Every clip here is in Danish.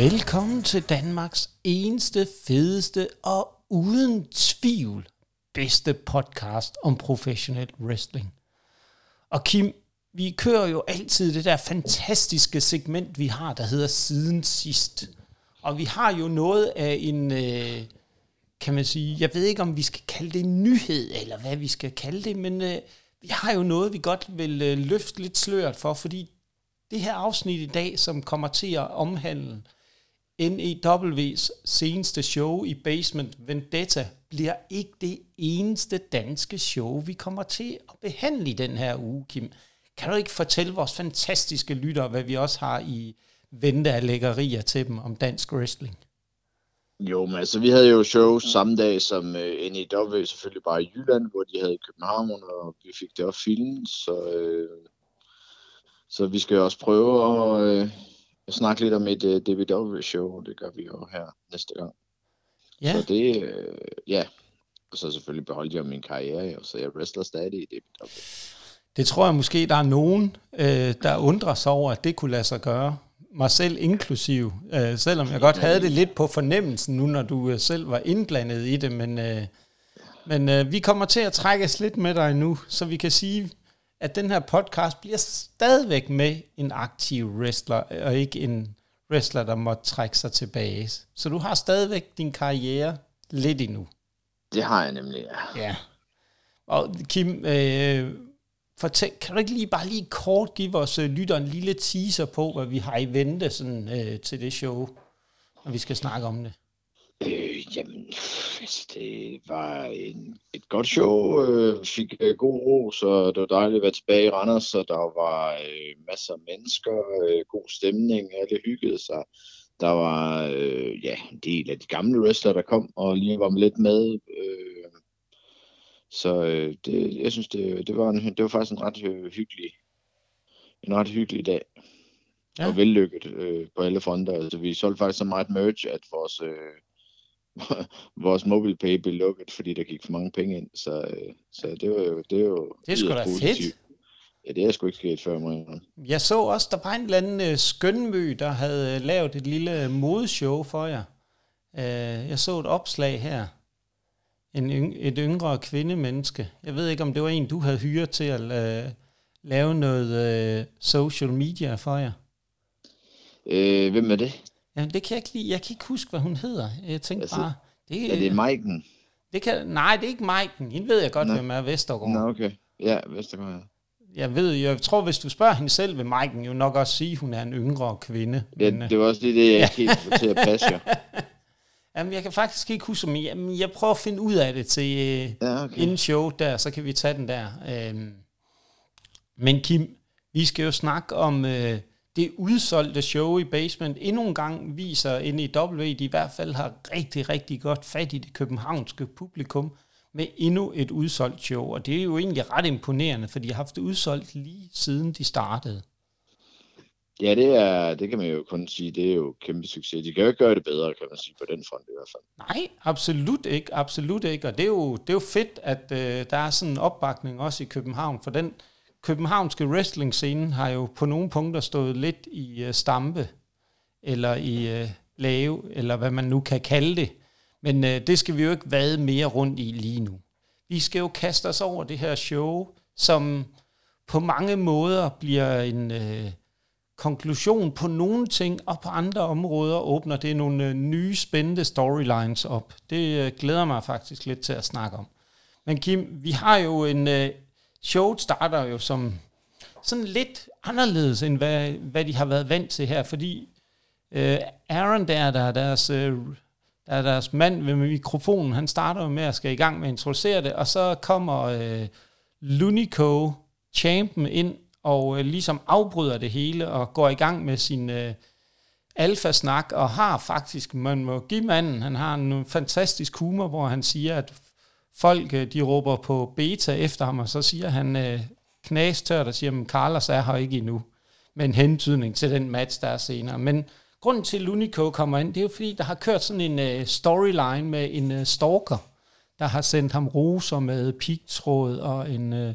Velkommen til Danmarks eneste, fedeste og uden tvivl bedste podcast om professionel wrestling. Og Kim, vi kører jo altid det der fantastiske segment, vi har, der hedder Siden Sidst. Og vi har jo noget af en, øh, kan man sige, jeg ved ikke om vi skal kalde det en nyhed, eller hvad vi skal kalde det, men øh, vi har jo noget, vi godt vil øh, løfte lidt sløret for, fordi det her afsnit i dag, som kommer til at omhandle NEW's seneste show i Basement Vendetta, bliver ikke det eneste danske show, vi kommer til at behandle i den her uge, Kim. Kan du ikke fortælle vores fantastiske lyttere, hvad vi også har i vente af lækkerier til dem om dansk wrestling? Jo, men altså, vi havde jo show samme dag som øh, uh, NEW, selvfølgelig bare i Jylland, hvor de havde i København, og vi fik det også filmet, så, uh, så vi skal også prøve at, uh, at snakke lidt om et uh, DVW-show, det gør vi jo her næste gang. Ja. Så det, uh, ja, og så selvfølgelig beholdt jeg min karriere, og så jeg wrestler stadig i DVW. Det tror jeg måske, der er nogen, øh, der undrer sig over, at det kunne lade sig gøre. Mig selv inklusiv, øh, selvom jeg godt havde det lidt på fornemmelsen nu, når du øh, selv var indblandet i det, men, øh, men øh, vi kommer til at trækkes lidt med dig nu, så vi kan sige, at den her podcast bliver stadigvæk med en aktiv wrestler, og ikke en wrestler, der må trække sig tilbage. Så du har stadigvæk din karriere lidt endnu. Det har jeg nemlig, ja. Ja. Og Kim, øh, fortæl, kan du ikke lige bare lige kort give vores øh, lytter en lille teaser på, hvad vi har i vente sådan, øh, til det show, når vi skal snakke om det? Øh, jamen, altså, det var en, et godt show. Øh, fik øh, god ro, så det var dejligt at være tilbage i Randers, så der var øh, masser af mennesker, øh, god stemning, alle hyggede sig. Der var øh, ja, en del af de gamle wrestlere, der kom og lige var med lidt med. Øh, så øh, det, jeg synes, det, det, var en, det var faktisk en ret øh, hyggelig, en ret hyggelig dag. Ja. Ja. Og vellykket øh, på alle fronter. Altså, vi solgte faktisk så meget merch, at vores, øh, vores MobilePay blev lukket, fordi der gik for mange penge ind. Så, øh, så det var jo... Det, jo Det er sgu da yderst fedt. positivt. Ja, det er sgu ikke sket før, må jeg så også, der var en eller anden øh, skønmø, der havde øh, lavet et lille øh, modeshow for jer. Øh, jeg så et opslag her. En yng, et yngre kvindemenneske. Jeg ved ikke, om det var en, du havde hyret til at øh, lave noget øh, social media for jer. Øh, hvem er det? Jamen, det kan jeg ikke lide. Jeg kan ikke huske, hvad hun hedder. Jeg tænkte Altså, bare... Det, Er det Maiken? det kan, nej, det er ikke Maiken. Hende ved jeg godt, Nå. hvem er Vestergaard. Nå, okay. Ja, Vestergaard. ja. Jeg ved, jeg tror, hvis du spørger hende selv, vil Maiken jo nok også sige, at hun er en yngre kvinde. Ja, Men, øh, det var også lige det, jeg ikke helt til at passe jer. Jamen, jeg kan faktisk ikke huske, men jeg, jeg prøver at finde ud af det til øh, Ja, okay. inden show der, så kan vi tage den der. Øhm, men Kim, vi skal jo snakke om øh, det udsolgte show i Basement. Endnu en gang viser NEW, de i hvert fald har rigtig, rigtig godt fat i det københavnske publikum med endnu et udsolgt show. Og det er jo egentlig ret imponerende, for de har haft det udsolgt lige siden de startede. Ja, det, er, det kan man jo kun sige, det er jo kæmpe succes. De kan jo ikke gøre det bedre, kan man sige, på den front i hvert fald. Nej, absolut ikke, absolut ikke. Og det er jo, det er jo fedt, at øh, der er sådan en opbakning også i København, for den københavnske wrestling-scene har jo på nogle punkter stået lidt i øh, stampe, eller i øh, lave, eller hvad man nu kan kalde det. Men øh, det skal vi jo ikke vade mere rundt i lige nu. Vi skal jo kaste os over det her show, som på mange måder bliver en øh, konklusion på nogle ting, og på andre områder åbner det nogle øh, nye spændende storylines op. Det øh, glæder mig faktisk lidt til at snakke om. Men Kim, vi har jo en... Øh, showet starter jo som sådan lidt anderledes, end hvad, hvad de har været vant til her, fordi øh, Aaron der, der er deres... Øh, der er deres mand ved mikrofonen, han starter jo med at skal i gang med at introducere det, og så kommer øh, Lunico, champen, ind og øh, ligesom afbryder det hele og går i gang med sin øh, alfasnak, og har faktisk, man må give manden, han har en øh, fantastisk humor, hvor han siger, at folk øh, de råber på beta efter ham, og så siger han øh, knastørt og siger, at Carlos er her ikke endnu, med en hentydning til den match, der er senere. Men grunden til, at Lunico kommer ind, det er jo fordi, der har kørt sådan en øh, storyline med en øh, stalker, der har sendt ham roser med pigtråd og en øh,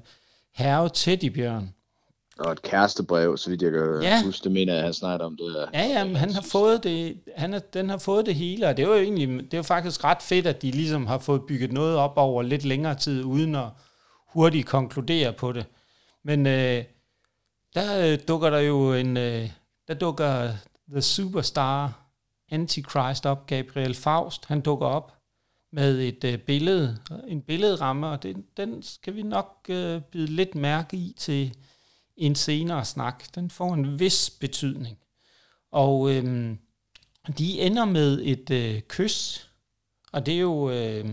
herre teddybjørn. Og et kærestebrev, så vidt jeg kan ja. huske, det mener jeg, han snakker om det. Ja, ja, men han har fået det, han er, den har fået det hele, og det er jo egentlig, det er jo faktisk ret fedt, at de ligesom har fået bygget noget op over lidt længere tid, uden at hurtigt konkludere på det. Men øh, der øh, dukker der jo en, øh, der dukker The Superstar Antichrist op, Gabriel Faust, han dukker op med et øh, billede, en billedramme, og det, den skal vi nok øh, bide lidt mærke i til en senere snak. Den får en vis betydning. Og øh, de ender med et øh, kys, og det er jo øh,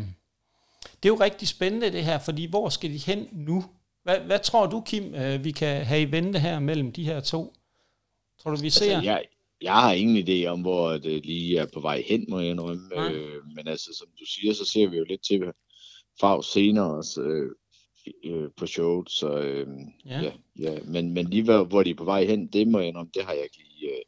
det er jo rigtig spændende det her, fordi hvor skal de hen nu? Hvad, hvad tror du, Kim, øh, vi kan have i vente her mellem de her to? Tror du, vi altså, ser? Altså, jeg, jeg har ingen idé om, hvor det lige er på vej hen, må jeg indrømme. Øh, men altså, som du siger, så ser vi jo lidt til Favs senere også, øh, øh, på showet. Så øh, ja. Ja, ja. Men, men lige hvor, hvor de er på vej hen, det må jeg indrømme, det har jeg ikke lige... Øh,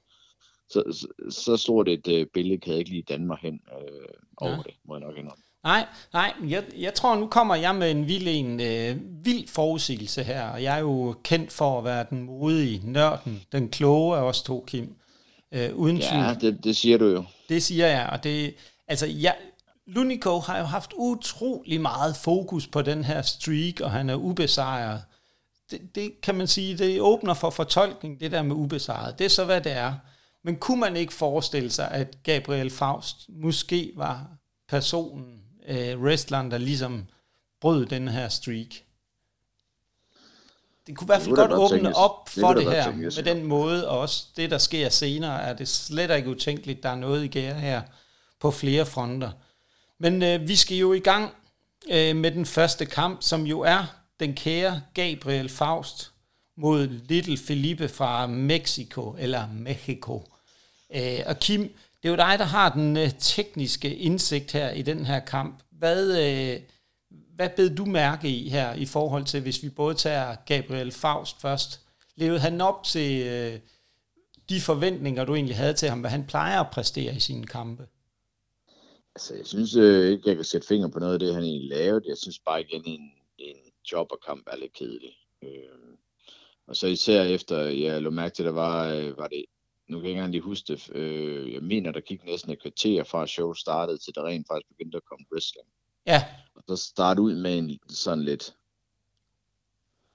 så, så, så stort et øh, billede kan jeg ikke lige danne mig hen øh, over ja. det, må jeg nok indrømme. Nej, nej, jeg, jeg tror, nu kommer jeg med en vild, en, øh, vild forudsigelse her, og jeg er jo kendt for at være den modige, nørden, den kloge af os to, Kim. Øh, uden ja, det, det siger du jo. Det siger jeg, og det, altså, jeg, Lunico har jo haft utrolig meget fokus på den her streak, og han er ubesejret. Det, det kan man sige, det åbner for fortolkning, det der med ubesejret. Det er så, hvad det er. Men kunne man ikke forestille sig, at Gabriel Faust måske var personen, øh, wrestleren, der ligesom brød den her streak? Det kunne i hvert fald godt åbne tænkes. op for det, det her, tænkes, med den måde, og også det, der sker senere, er det slet ikke utænkeligt, der er noget i gære her på flere fronter. Men øh, vi skal jo i gang øh, med den første kamp, som jo er den kære Gabriel Faust mod Little Felipe fra Mexico, eller Mexico. Øh, og Kim, det er jo dig, der har den øh, tekniske indsigt her i den her kamp. Hvad, øh, hvad bed du mærke i her i forhold til, hvis vi både tager Gabriel Faust først? Levede han op til øh, de forventninger, du egentlig havde til ham, hvad han plejer at præstere i sine kampe? Altså, jeg synes øh, ikke, jeg kan sætte finger på noget af det, han egentlig lavede. Jeg synes bare igen, en, en jobberkamp er lidt kedelig. Øh, og så især efter, jeg lå mærke til, der var, øh, var det, nu kan jeg ikke engang lige huske det, øh, jeg mener, der gik næsten et kvarter fra show startede, til der rent faktisk begyndte at komme wrestling. Ja. Og så starte ud med en sådan lidt,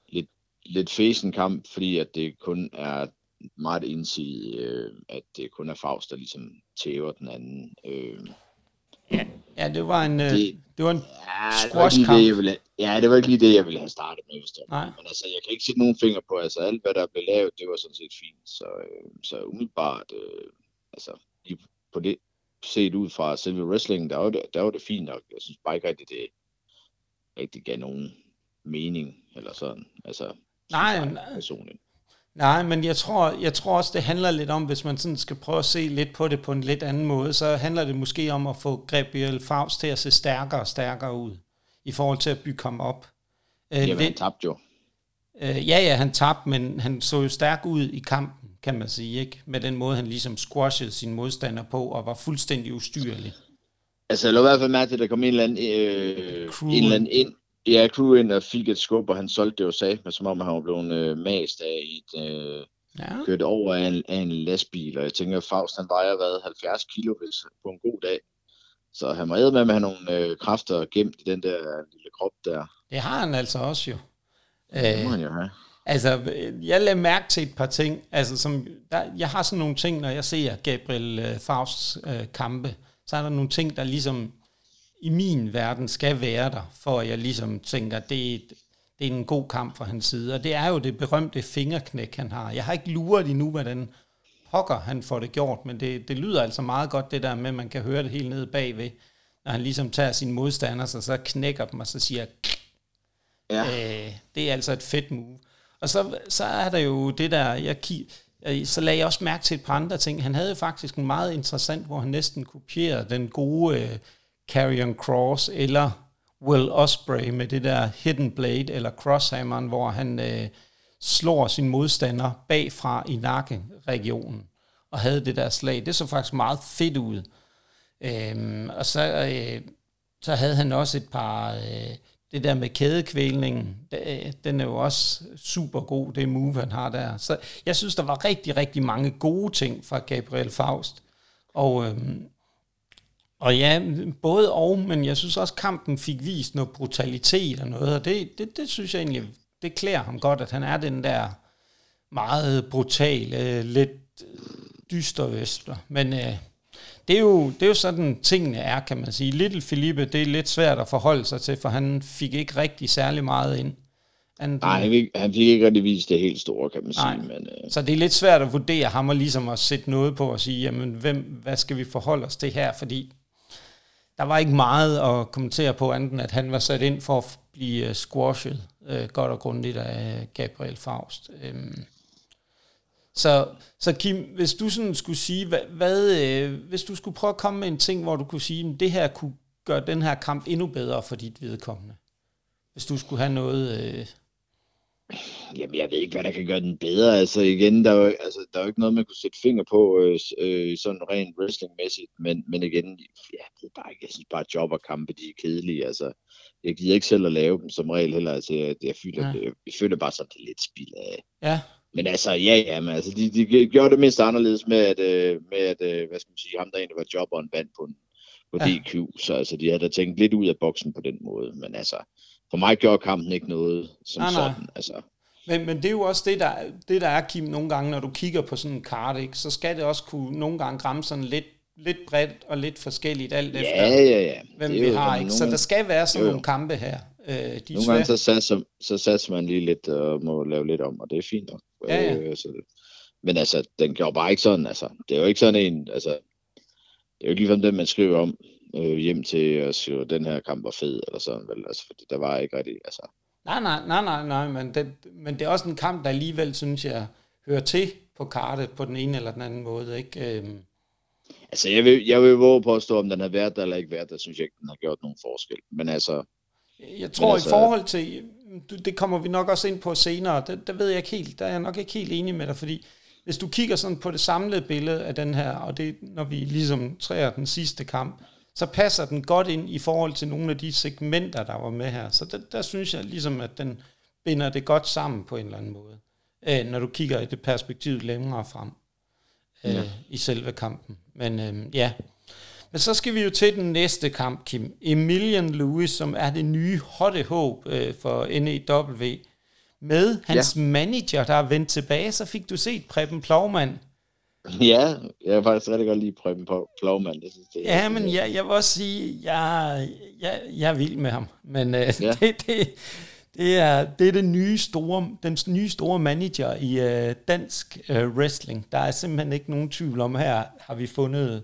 lidt, lidt fæsen kamp, fordi at det kun er meget indsidigt, øh, at det kun er Faust, der ligesom tæver den anden. Øh, Ja, ja det var en, øh, det, det var en ja, squash-kamp. Det, ville, ja, det var ikke lige det, jeg ville have startet med. Hvis det Nej. Men altså, jeg kan ikke sætte nogen finger på, altså alt, hvad der blev lavet, det var sådan set fint. Så, øh, så umiddelbart, øh, altså, lige på det, set ud fra selve wrestling, der var det, der var det fint nok. Jeg synes bare ikke rigtig, det rigtig gav nogen mening, eller sådan. Altså, Nej, nej. Personligt. Nej, men jeg tror, jeg tror også, det handler lidt om, hvis man sådan skal prøve at se lidt på det på en lidt anden måde, så handler det måske om at få Gabriel Faust til at se stærkere og stærkere ud, i forhold til at bygge ham op. Øh, Jamen, han tabte jo. Øh, ja, ja, han tabte, men han så jo stærk ud i kampen, kan man sige, ikke? Med den måde, han ligesom squashede sin modstander på, og var fuldstændig ustyrlig. Altså, jeg lå i hvert fald mærke til, at der kom en eller anden, øh, en eller anden ind, Ja, og fik et skub, og han solgte det jo men som om han var blevet øh, mast af et, øh, ja. kørt over af en, af en lastbil, og jeg tænker, at Faust han vejer hvad, 70 kilo hvis, på en god dag. Så han må med at have nogle øh, kræfter gemt i den der lille krop der. Det har han altså også jo. Det må han jo have. Altså, jeg lader mærke til et par ting. Altså, som, der, jeg har sådan nogle ting, når jeg ser Gabriel øh, Fausts øh, kampe, så er der nogle ting, der ligesom i min verden skal være der, for jeg ligesom tænker, det, det er en god kamp fra hans side. Og det er jo det berømte fingerknæk, han har. Jeg har ikke luret endnu, hvordan pokker han får det gjort, men det, det lyder altså meget godt, det der med, at man kan høre det helt nede bagved, når han ligesom tager sine modstandere, så, så knækker dem, og så siger, ja. øh, det er altså et fedt move. Og så, så er der jo det der, jeg så lagde jeg også mærke til et par andre ting. Han havde jo faktisk en meget interessant, hvor han næsten kopierede den gode øh, Carrion Cross eller Will Osprey med det der Hidden Blade eller Crosshammeren, hvor han øh, slår sin modstander bagfra i nakkeregionen og havde det der slag. Det så faktisk meget fedt ud. Øhm, og så, øh, så havde han også et par øh, det der med kædekvælningen, øh, den er jo også super god, det move, han har der. Så jeg synes, der var rigtig, rigtig mange gode ting fra Gabriel Faust. Og, øhm, og ja, både og, men jeg synes også, kampen fik vist noget brutalitet og noget, og det, det, det synes jeg egentlig, det klæder ham godt, at han er den der meget brutale, lidt dyster Men øh, det, er jo, det er jo sådan, tingene er, kan man sige. Little Felipe, det er lidt svært at forholde sig til, for han fik ikke rigtig særlig meget ind. Han, Nej, han fik, han fik ikke rigtig vist det helt store, kan man nej. sige. Men, øh. Så det er lidt svært at vurdere ham og ligesom at sætte noget på og sige, jamen, hvem, hvad skal vi forholde os til her? Fordi der var ikke meget at kommentere på, anden at han var sat ind for at blive uh, squashet øh, godt og grundigt af øh, Gabriel Faust. Øhm. så, så Kim, hvis du sådan skulle sige, hvad, hvad øh, hvis du skulle prøve at komme med en ting, hvor du kunne sige, at det her kunne gøre den her kamp endnu bedre for dit vedkommende. Hvis du skulle have noget... Øh... Jamen, jeg ved ikke, hvad der kan gøre den bedre. Altså igen, der er jo, altså, der er jo ikke noget, man kunne sætte finger på øh, øh, sådan rent wrestlingmæssigt, men, men igen, ja, det er bare jeg synes bare, job og kampe, de er kedelige. Altså, jeg gider ikke selv at lave dem som regel heller. Altså, jeg, jeg, føler, ja. jeg, jeg føler bare sådan, det er lidt spild af. Ja. Men altså, ja, ja, men altså, de, de gjorde det mindst anderledes med, at, øh, med at øh, hvad skal man sige, ham der egentlig var jobberen vandt på, på ja. DQ, så altså, de havde da tænkt lidt ud af boksen på den måde, men altså, for mig gjorde kampen ikke noget som nej, sådan, nej. altså. Men, men det er jo også det der, det, der er, Kim, nogle gange, når du kigger på sådan en kart, ikke, så skal det også kunne nogle gange ramme sådan lidt, lidt bredt og lidt forskelligt, alt ja, efter, ja, ja. hvem vi har. Ikke? Så der skal være sådan jo, jo. nogle kampe her. Øh, de nogle gange så satser, så satser man lige lidt og må lave lidt om, og det er fint nok. Ja, ja. Øh, så, men altså, den gjorde bare ikke sådan, altså, det er jo ikke sådan en, altså, det er jo ikke ligefrem den, man skriver om øh, hjem til og siger, den her kamp var fed, eller sådan, vel, altså, fordi der var ikke rigtig, altså. Nej, nej, nej, nej, nej, men det, men det er også en kamp, der alligevel, synes jeg, hører til på kartet på den ene eller den anden måde, ikke? Øhm. Altså, jeg vil, jeg vil våge på at stå, om den har været der eller ikke været der, synes jeg ikke, den har gjort nogen forskel. Men altså... Jeg tror altså, i forhold til, det kommer vi nok også ind på senere, det, der ved jeg ikke helt, der er jeg nok ikke helt enig med dig, fordi hvis du kigger sådan på det samlede billede af den her, og det når vi ligesom træer den sidste kamp, så passer den godt ind i forhold til nogle af de segmenter, der var med her. Så der, der synes jeg ligesom, at den binder det godt sammen på en eller anden måde, øh, når du kigger i det perspektiv længere frem øh, ja. i selve kampen. Men øh, ja, men så skal vi jo til den næste kamp, Kim. Emilian Lewis, som er det nye hotte håb øh, for NEW. Med hans ja. manager, der er vendt tilbage, så fik du set Preben Plovmand. Ja, jeg har faktisk rigtig godt lide Preben Plovmand. Det synes, det ja, men jeg, jeg vil også sige, jeg, jeg, jeg er vild med ham. Men øh, ja. det, det, det, er, det er den nye store, den nye store manager i øh, dansk øh, wrestling. Der er simpelthen ikke nogen tvivl om, her har vi fundet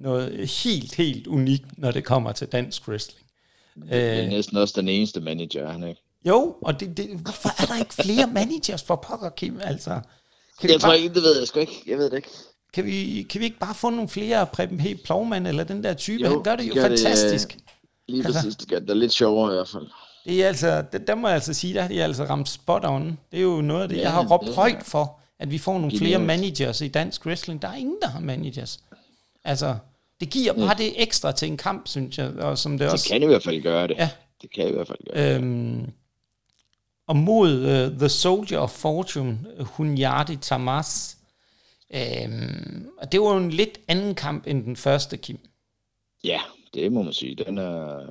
noget helt, helt unikt, når det kommer til dansk wrestling. Det er øh, næsten også den eneste manager, han ikke? Jo, og det, det, hvorfor er der ikke flere managers for pokker, Kim? Altså, kan jeg tror bare, ikke, det ved jeg sgu ikke. Jeg ved det ikke. Kan vi, kan vi ikke bare få nogle flere Preben P. Plovmand, eller den der type? Jo, han gør det jo gør fantastisk. Det, lige altså, præcis, det gør det er lidt sjovere i hvert fald. Det er altså, det, der må jeg altså sige, der har de altså ramt spot on. Det er jo noget af det, ja, jeg har råbt det, højt for, at vi får nogle flere managers i dansk wrestling. Der er ingen, der har managers. Altså, det giver bare ja. det ekstra til en kamp, synes jeg. Og som det, det også, kan i hvert fald gøre det. Ja. Det kan i hvert fald gøre øhm, det. Og mod uh, The Soldier of Fortune, Hunyadi Tamas. Øhm, og det var jo en lidt anden kamp end den første, Kim. Ja, det må man sige. Den er...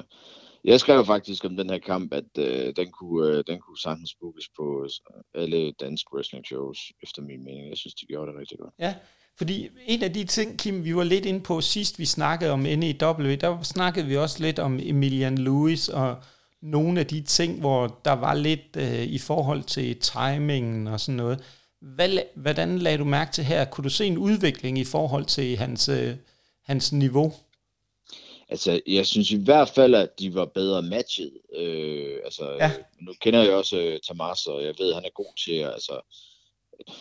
Jeg skrev faktisk om den her kamp, at øh, den, kunne, øh, den kunne sagtens bookes på alle danske wrestling shows, efter min mening. Jeg synes, de gjorde det rigtig godt. Ja, fordi en af de ting, Kim, vi var lidt inde på sidst, vi snakkede om NEW, der snakkede vi også lidt om Emilian Lewis og nogle af de ting, hvor der var lidt øh, i forhold til timingen og sådan noget. Hvad, hvordan lagde du mærke til her? Kunne du se en udvikling i forhold til hans, øh, hans niveau? Altså, jeg synes i hvert fald, at de var bedre matchet. Øh, altså, ja. nu kender jeg også uh, Tamas, og jeg ved, at han er god til at, altså,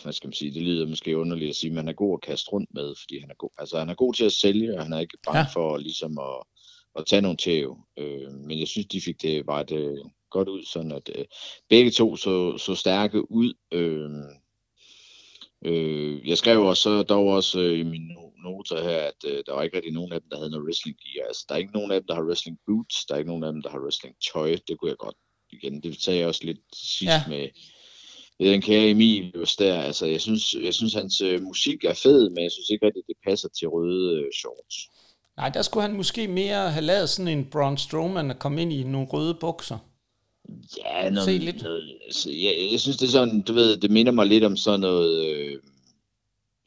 hvad skal man sige, det lyder måske underligt at sige, men han er god at kaste rundt med, fordi han er god, altså han er god til at sælge, og han er ikke bange ja. for ligesom at, at tage nogle tæv. Øh, men jeg synes, de fik det bare det godt ud, sådan at øh, begge to så, så stærke ud. Øh, Øh, jeg skrev også, der var også øh, i min noter her, at øh, der var ikke rigtig nogen af dem, der havde noget wrestling gear. Altså, der er ikke nogen af dem, der har wrestling boots, der er ikke nogen af dem, der har wrestling tøj. Det kunne jeg godt igen. Det sagde jeg også lidt sidst ja. med, den kære Emil der. Altså, jeg synes, jeg synes hans øh, musik er fed, men jeg synes ikke rigtig, det passer til røde øh, shorts. Nej, der skulle han måske mere have lavet sådan en Braun Strowman at komme ind i nogle røde bukser. Ja, noget, Se lidt. Noget, altså, jeg, jeg synes, det er sådan, du ved, det minder mig lidt om sådan noget... Øh,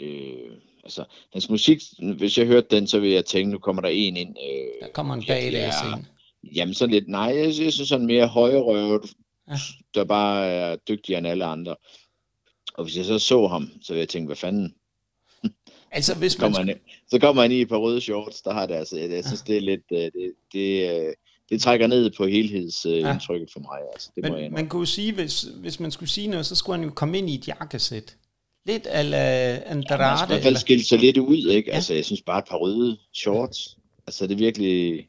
øh, altså, hans musik, hvis jeg hørte den, så vil jeg tænke, nu kommer der en ind. Øh, der kommer en badass ja, ind. Jamen sådan lidt, nej, jeg, jeg synes sådan mere højrøvet, ja. der bare er dygtigere end alle andre. Og hvis jeg så så ham, så ville jeg tænke, hvad fanden? Altså, hvis man... så, kommer han, så kommer han i et par røde shorts, der har det altså, jeg, jeg synes, det er lidt, øh, det, det, øh, det trækker ned på helhedsindtrykket ja. for mig. Altså, det Men må jeg man kunne jo sige, hvis, hvis man skulle sige noget, så skulle han jo komme ind i et jakkesæt. Lidt ala Andrade. Ja, man skal i hvert fald skille sig lidt ud, ikke? Ja. Altså, jeg synes bare et par røde shorts. Altså, det er virkelig...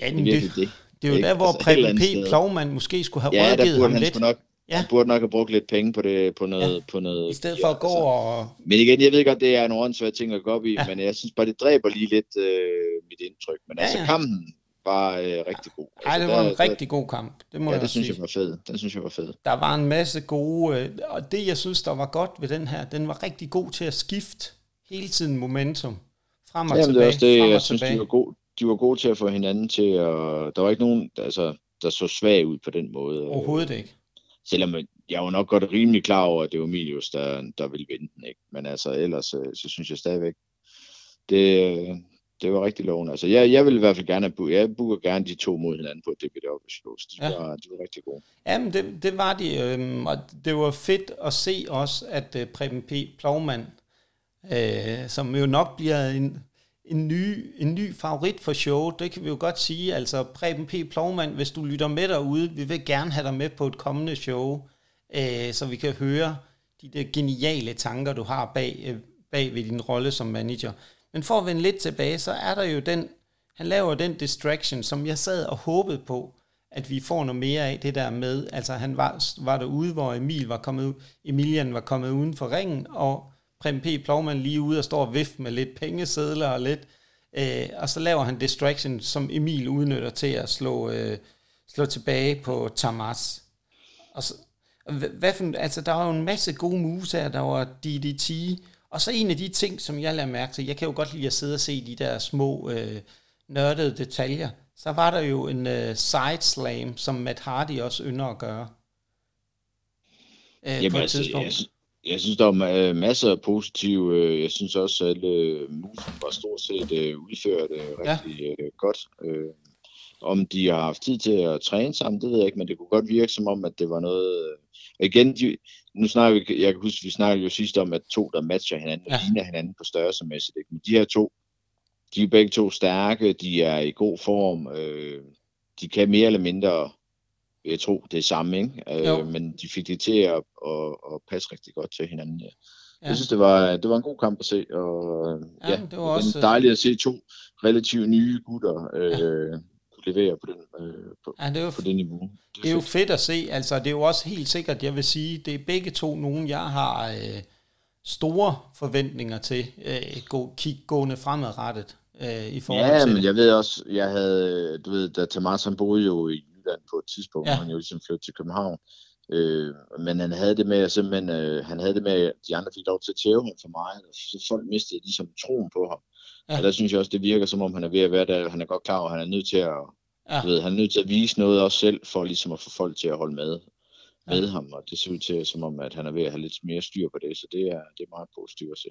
Ja, det, er virkelig det. det. Det er jo ikke? der, hvor altså, Preben P. Plovmand måske skulle have ja, rådgivet ham lidt. Nok, ja. Han burde nok have brugt lidt penge på, det, på noget... Ja. På noget I stedet for at gå altså. og... Men igen, jeg ved godt, det er en åndssvær ting at gå op i, ja. men jeg synes bare, det dræber lige lidt øh, mit indtryk. Men ja, altså, ja. kampen var øh, rigtig god. Nej, altså, det var der, en rigtig god kamp. Det må ja, jeg det synes sige. jeg var fed. Den synes jeg var fed. Der var en masse gode... Øh, og det, jeg synes, der var godt ved den her, den var rigtig god til at skifte hele tiden momentum. Frem og Jamen, tilbage, det er også det, jeg synes, de var, gode, de var gode til at få hinanden til at... Der var ikke nogen, altså, der så svag ud på den måde. Overhovedet ikke. Selvom jeg var nok godt rimelig klar over, at det var Milius, der, der ville vinde den. Ikke? Men altså, ellers så, så synes jeg stadigvæk, det, det var rigtig lovende. Altså, jeg, jeg vil i hvert fald gerne have, jeg booker gerne de to mod hinanden på DBW shows. De, ja. var, de var rigtig gode. Jamen, det, det var de, øhm, og det var fedt at se også, at øh, Preben P. Plovmand, øh, som jo nok bliver en, en ny, en ny favorit for showet, det kan vi jo godt sige. Altså, Preben P. Plovmand, hvis du lytter med derude, vi vil gerne have dig med på et kommende show, øh, så vi kan høre de der geniale tanker, du har bag, øh, bag ved din rolle som manager. Men for at vende lidt tilbage, så er der jo den, han laver den distraction, som jeg sad og håbede på, at vi får noget mere af det der med, altså han var, var derude, hvor Emil var kommet, Emilian var kommet uden for ringen, og Prem P. Plovman lige ude og står og vift med lidt pengesedler og lidt, øh, og så laver han distraction, som Emil udnytter til at slå, øh, slå tilbage på Tamas. Og så, hvad for, altså der var jo en masse gode moves her, der var DDT, og så en af de ting, som jeg lader mærke til, jeg kan jo godt lide at sidde og se de der små øh, nørdede detaljer, så var der jo en øh, side slam, som Matt Hardy også ynder at gøre. Øh, Jamen, på et altså, tidspunkt. Jeg, jeg synes, der øh, masser af positive. Øh, jeg synes også, at alle øh, moves var stort set øh, udført rigtig ja. godt. Om de har haft tid til at træne sammen, det ved jeg ikke, men det kunne godt virke som om, at det var noget... Igen, de, nu snakker vi, jeg kan huske, vi snakkede jo sidst om, at to, der matcher hinanden, ja. ligner hinanden på størrelsemæssigt. Ikke? Men de her to, de er begge to stærke, de er i god form, øh, de kan mere eller mindre, jeg tror, det er samme, ikke? Øh, men de fik det til at, at, at passe rigtig godt til hinanden. Ja. Ja. Jeg synes, det var, det var en god kamp at se, og ja, ja det var også dejligt at se to relativt nye gutter øh, levere på, den, øh, på, ja, det er jo, på det niveau. Det er, det er jo fedt at se. Altså, det er jo også helt sikkert, jeg vil sige, det er begge to nogen, jeg har øh, store forventninger til øh, gå, kig gående fremadrettet. Øh, i forhold ja, til men jeg ved også, jeg havde, du ved, da Tamars han boede jo i Jylland på et tidspunkt, ja. hvor han jo ligesom flyttede til København. Øh, men han havde det med, at simpelthen, øh, han havde det med, at de andre fik lov til at tæve ham for mig, og så folk mistede ligesom troen på ham. Ja. Og der synes jeg også, det virker som om, han er ved at være der. Han er godt klar at han er nødt til at, ja. ved, han er nødt til at vise noget også selv, for ligesom at få folk til at holde med, med ja. ham. Og det ser ud til, som om, at han er ved at have lidt mere styr på det. Så det er, det er meget positivt at se.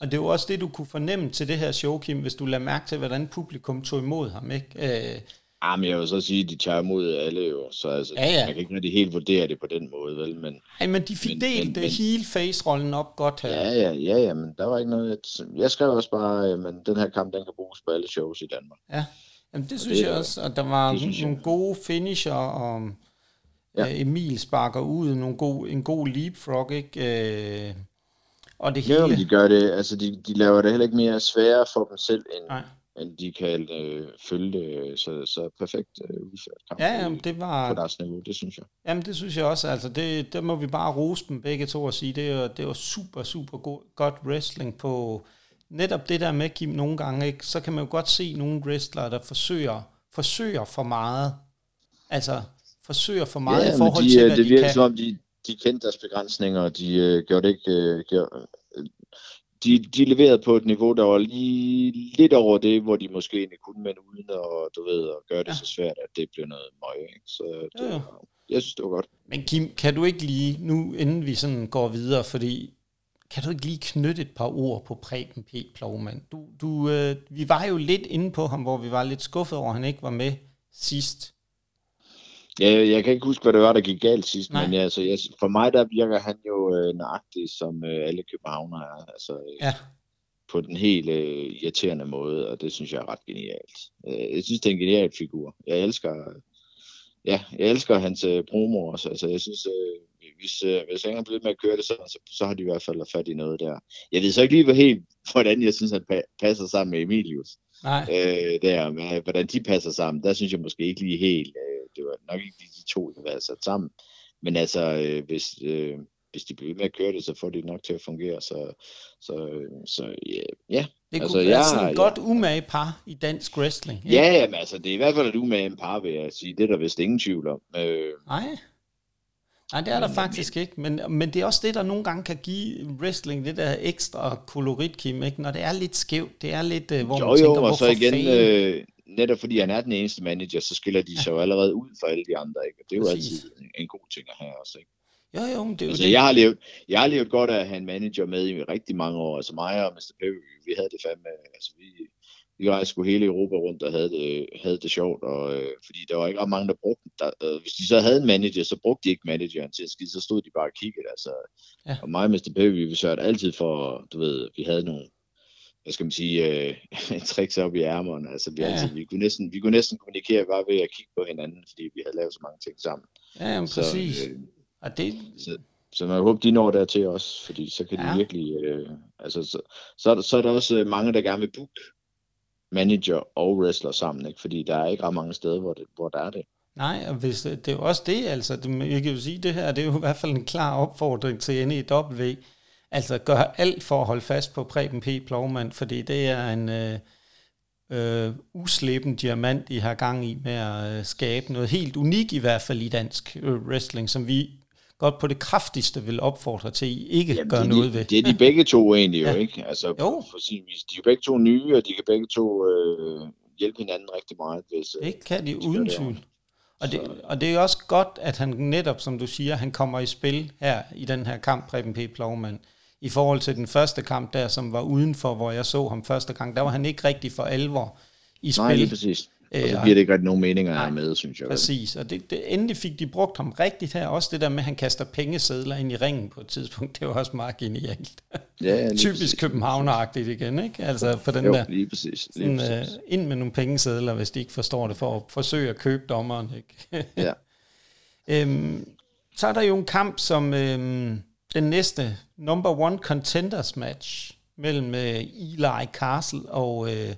Og det er jo også det, du kunne fornemme til det her show, Kim, hvis du lader mærke til, hvordan publikum tog imod ham, ikke? Øh, Ja, men jeg vil så sige, at de tager imod alle jo, så altså, ja, ja. man kan ikke rigtig helt vurdere det på den måde, vel? Men, Nej, men de fik men, delt men, heel face-rollen op godt her. Ja, ja, ja, ja, men der var ikke noget... Jeg skrev også bare, at den her kamp, den kan bruges på alle shows i Danmark. Ja, Jamen, det synes det, jeg også, at der var nogle jeg. gode finisher, og ja. Emil sparker ud, nogle gode, en god leapfrog, ikke? Øh, og det hele... Ja, de gør det, altså de, de laver det heller ikke mere svære for dem selv, end, Nej end de kan øh, følge det. Så, så perfekt øh, udført kamp Ja, jamen, det var... på deres niveau, det synes jeg. Jamen, det synes jeg også. Altså, det, der må vi bare rose dem begge to og sige, det var, det var super, super god, godt wrestling på netop det der med, Kim, nogle gange, ikke? så kan man jo godt se nogle wrestlere, der forsøger, forsøger for meget. Altså, forsøger for meget ja, i forhold de, til, øh, hvad det de virker kan. som om, de, de kendte deres begrænsninger, og de øh, gjorde det ikke... Øh, gjorde, øh, de, de leverede på et niveau, der var lige lidt over det, hvor de måske egentlig kunne, men uden at, du ved, at gøre det Ja. ja. så svært, at det blev noget møg. Ikke? Så det, Jo, jo. var- jeg synes, det var godt. Men Kim, kan du ikke lige, nu inden vi sådan går videre, fordi kan du ikke lige knytte et par ord på Preben P. Plovmand? Du, du, øh, vi var jo lidt inde på ham, hvor vi var lidt skuffet over, at han ikke var med sidst. Ja, jeg kan ikke huske, hvad det var, der gik galt sidst, Nej. men altså, jeg, for mig der virker han jo øh, nøjagtig, som øh, alle københavner er. Altså, øh, Ja, på den helt øh, irriterende måde, og det synes jeg er ret genialt. Øh, jeg synes, det er en genial figur. Jeg elsker, ja, jeg elsker hans øh, promo også. Altså, jeg synes, øh, hvis, øh, hvis han er blevet med at køre det sådan, så, så har de i hvert fald fat i noget der. Jeg ved så ikke lige hvor helt, hvordan jeg synes, han pa- passer sammen med Emilius. nej. Øh, der, med, hvordan de passer sammen, der synes jeg måske ikke lige helt, øh, det var nok ikke de to, der var sat sammen. Men altså, øh, hvis, øh, hvis de bliver ved med at køre det, så får de det nok til at fungere. Så, så, øh, så ja, ja, Det kunne altså, være jeg- sådan et godt umage par i dansk wrestling. ikke? Ja, jamen, altså, det er i hvert fald et umage par, vil jeg sige. Det er der vist ingen tvivl om. Øh, Nej. Nej, det er der faktisk ikke. Men, men det er også det, der nogle gange kan give wrestling det der ekstra kolorit, Kim. Ikke? Når det er lidt skævt, det er lidt, øh, hvor jo, man tænker, jo, og hvorfor så igen, øh, netop fordi han er den eneste manager, så skiller de sig jo allerede ud for alle de andre. Ikke? Og det er jo Præcis. altid en, en god ting at have også. Ikke? Jo, jo, men det er jo Altså, det. jeg har, levet, jeg har levet godt af at have en manager med i rigtig mange år. Altså mig og Mr. Perry, vi havde det fandme, altså vi, vi rejste sgu hele Europa rundt og havde det, havde det sjovt, og, øh, fordi der var ikke ret mange, der brugte der, øh, Hvis de så havde en manager, så brugte de ikke manageren til at skide, så stod de bare og kiggede. Altså. Ja. Og mig og Mr. Perry, vi sørgede altid for, du ved, vi havde nogle, hvad skal man sige, øh, tricks op i ærmerne. Altså, vi, Ja, altid, vi, kunne næsten, vi kunne næsten kommunikere bare ved at kigge på hinanden, fordi vi havde lavet så mange ting sammen. Ja, præcis. Så, øh, Og det, så, så man håber, de når dertil også, fordi så kan de Ja. virkelig... Øh, altså, så, så, er der, så er der også øh, mange, der gerne vil book manager og wrestler sammen, ikke? fordi der er ikke ret mange steder, hvor, det, hvor der er det. nej, og hvis, det er jo også det, altså. Det, jeg kan jo sige, det her, det er jo i hvert fald en klar opfordring til NEW. Altså, gør alt for at holde fast på Preben P. Plovmand, fordi det er en øh, øh, uslæben diamant, I har gang i med at øh, skabe noget helt unikt, i hvert fald i dansk øh, wrestling, som vi godt på det kraftigste vil opfordre til, I ikke Jamen, gør er noget de, ved. det er de begge to egentlig jo, Ja. ikke? Altså, Jo. jo. for sin vis. De er jo begge to nye, og de kan begge to øh, hjælpe hinanden rigtig meget. Hvis, øh, Det kan de gør uden tvivl. Og det, og det er jo også godt, at han netop, som du siger, han kommer i spil her i den her kamp, Preben P. Plovmand. I forhold til den første kamp der, som var udenfor, hvor jeg så ham første gang, der var han ikke rigtig for alvor i spil. Nej, lige præcis. Og så Øh, giver det ikke rigtig nogen mening at have med, synes jeg. Præcis, og det, det, endelig fik de brugt ham rigtigt her. Også det der med, at han kaster pengesedler ind i ringen på et tidspunkt, det var også meget genialt. Ja, Typisk præcis. københavneragtigt igen, ikke? Altså for den Jo, der, lige præcis. Lige sådan, præcis. ind med nogle pengesedler, hvis de ikke forstår det, for at forsøge at købe dommeren, ikke? Ja. Øhm, så er der jo en kamp som øhm, den næste number one contenders match mellem øh, Eli Castle og øh,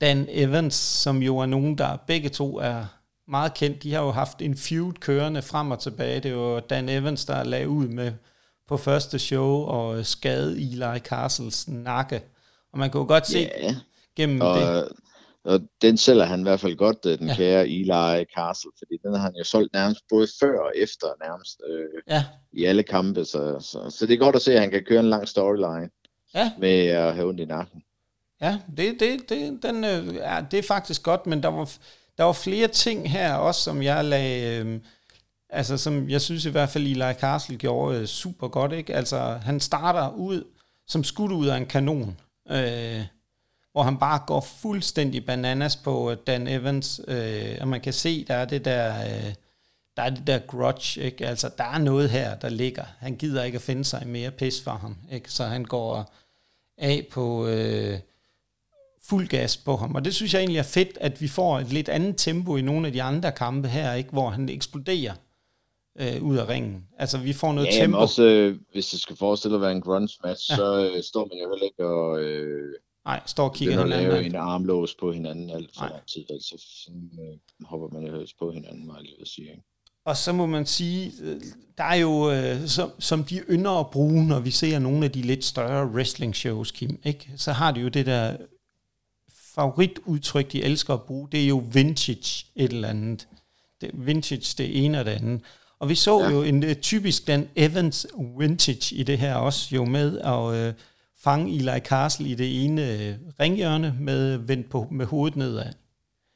Dan Evans, som jo er nogen, der begge to er meget kendt. De har jo haft en feud kørende frem og tilbage. Det var Dan Evans, der lagde ud med på første show og øh, skade Eli Castles nakke. Og man kunne jo godt se Ja, gennem og, det. Og den sælger han i hvert fald godt, øh, den Ja. ja. kære Eli Castle, fordi den har han jo solgt nærmest både før og efter nærmest øh, Ja, i alle kampe, så, så, så det er godt at se, at han kan køre en lang storyline ja, med at have ondt i nakken. Ja, det, det, det, den, øh, ja, det er faktisk godt, men der var, der var flere ting her også, som jeg lagde, øh, altså som jeg synes i hvert fald Eli Castle gjorde øh, super godt, ikke? Altså han starter ud som skudt ud af en kanon, øh, hvor han bare går fuldstændig bananas på øh, Dan Evans, øh, og man kan se, der er det der, øh, der er det der grudge, ikke? Altså der er noget her, der ligger. Han gider ikke at finde sig mere pis for ham, ikke? Så han går af på... Øh, fuld gas på ham. Og det synes jeg egentlig er fedt, at vi får et lidt andet tempo i nogle af de andre kampe her, ikke, hvor han eksploderer øh, ud af ringen. Altså, vi får noget Ja, tempo. også øh, hvis det skal forestille at være en grunge match, ja. så øh, står man jo heller ikke og, øh, Nej, står og kigger hinanden. lave an. en armlås på hinanden alt for lang tid, vel, så sådan, øh, hopper man jo på hinanden, må jeg lige sige. Ikke? Og så må man sige, øh, der er jo, øh, som, som de ynder at bruge, når vi ser nogle af de lidt større wrestling shows, Kim, ikke? så har de jo det der favoritudtryk, de elsker at bruge, det er jo vintage et eller andet. Det, vintage det ene og det andet. Og vi så ja. Jo en uh, typisk Dan Evans vintage i det her også, jo med at uh, fange Eli Castle i det ene uh, ringhjørne med vendt på med hovedet nedad.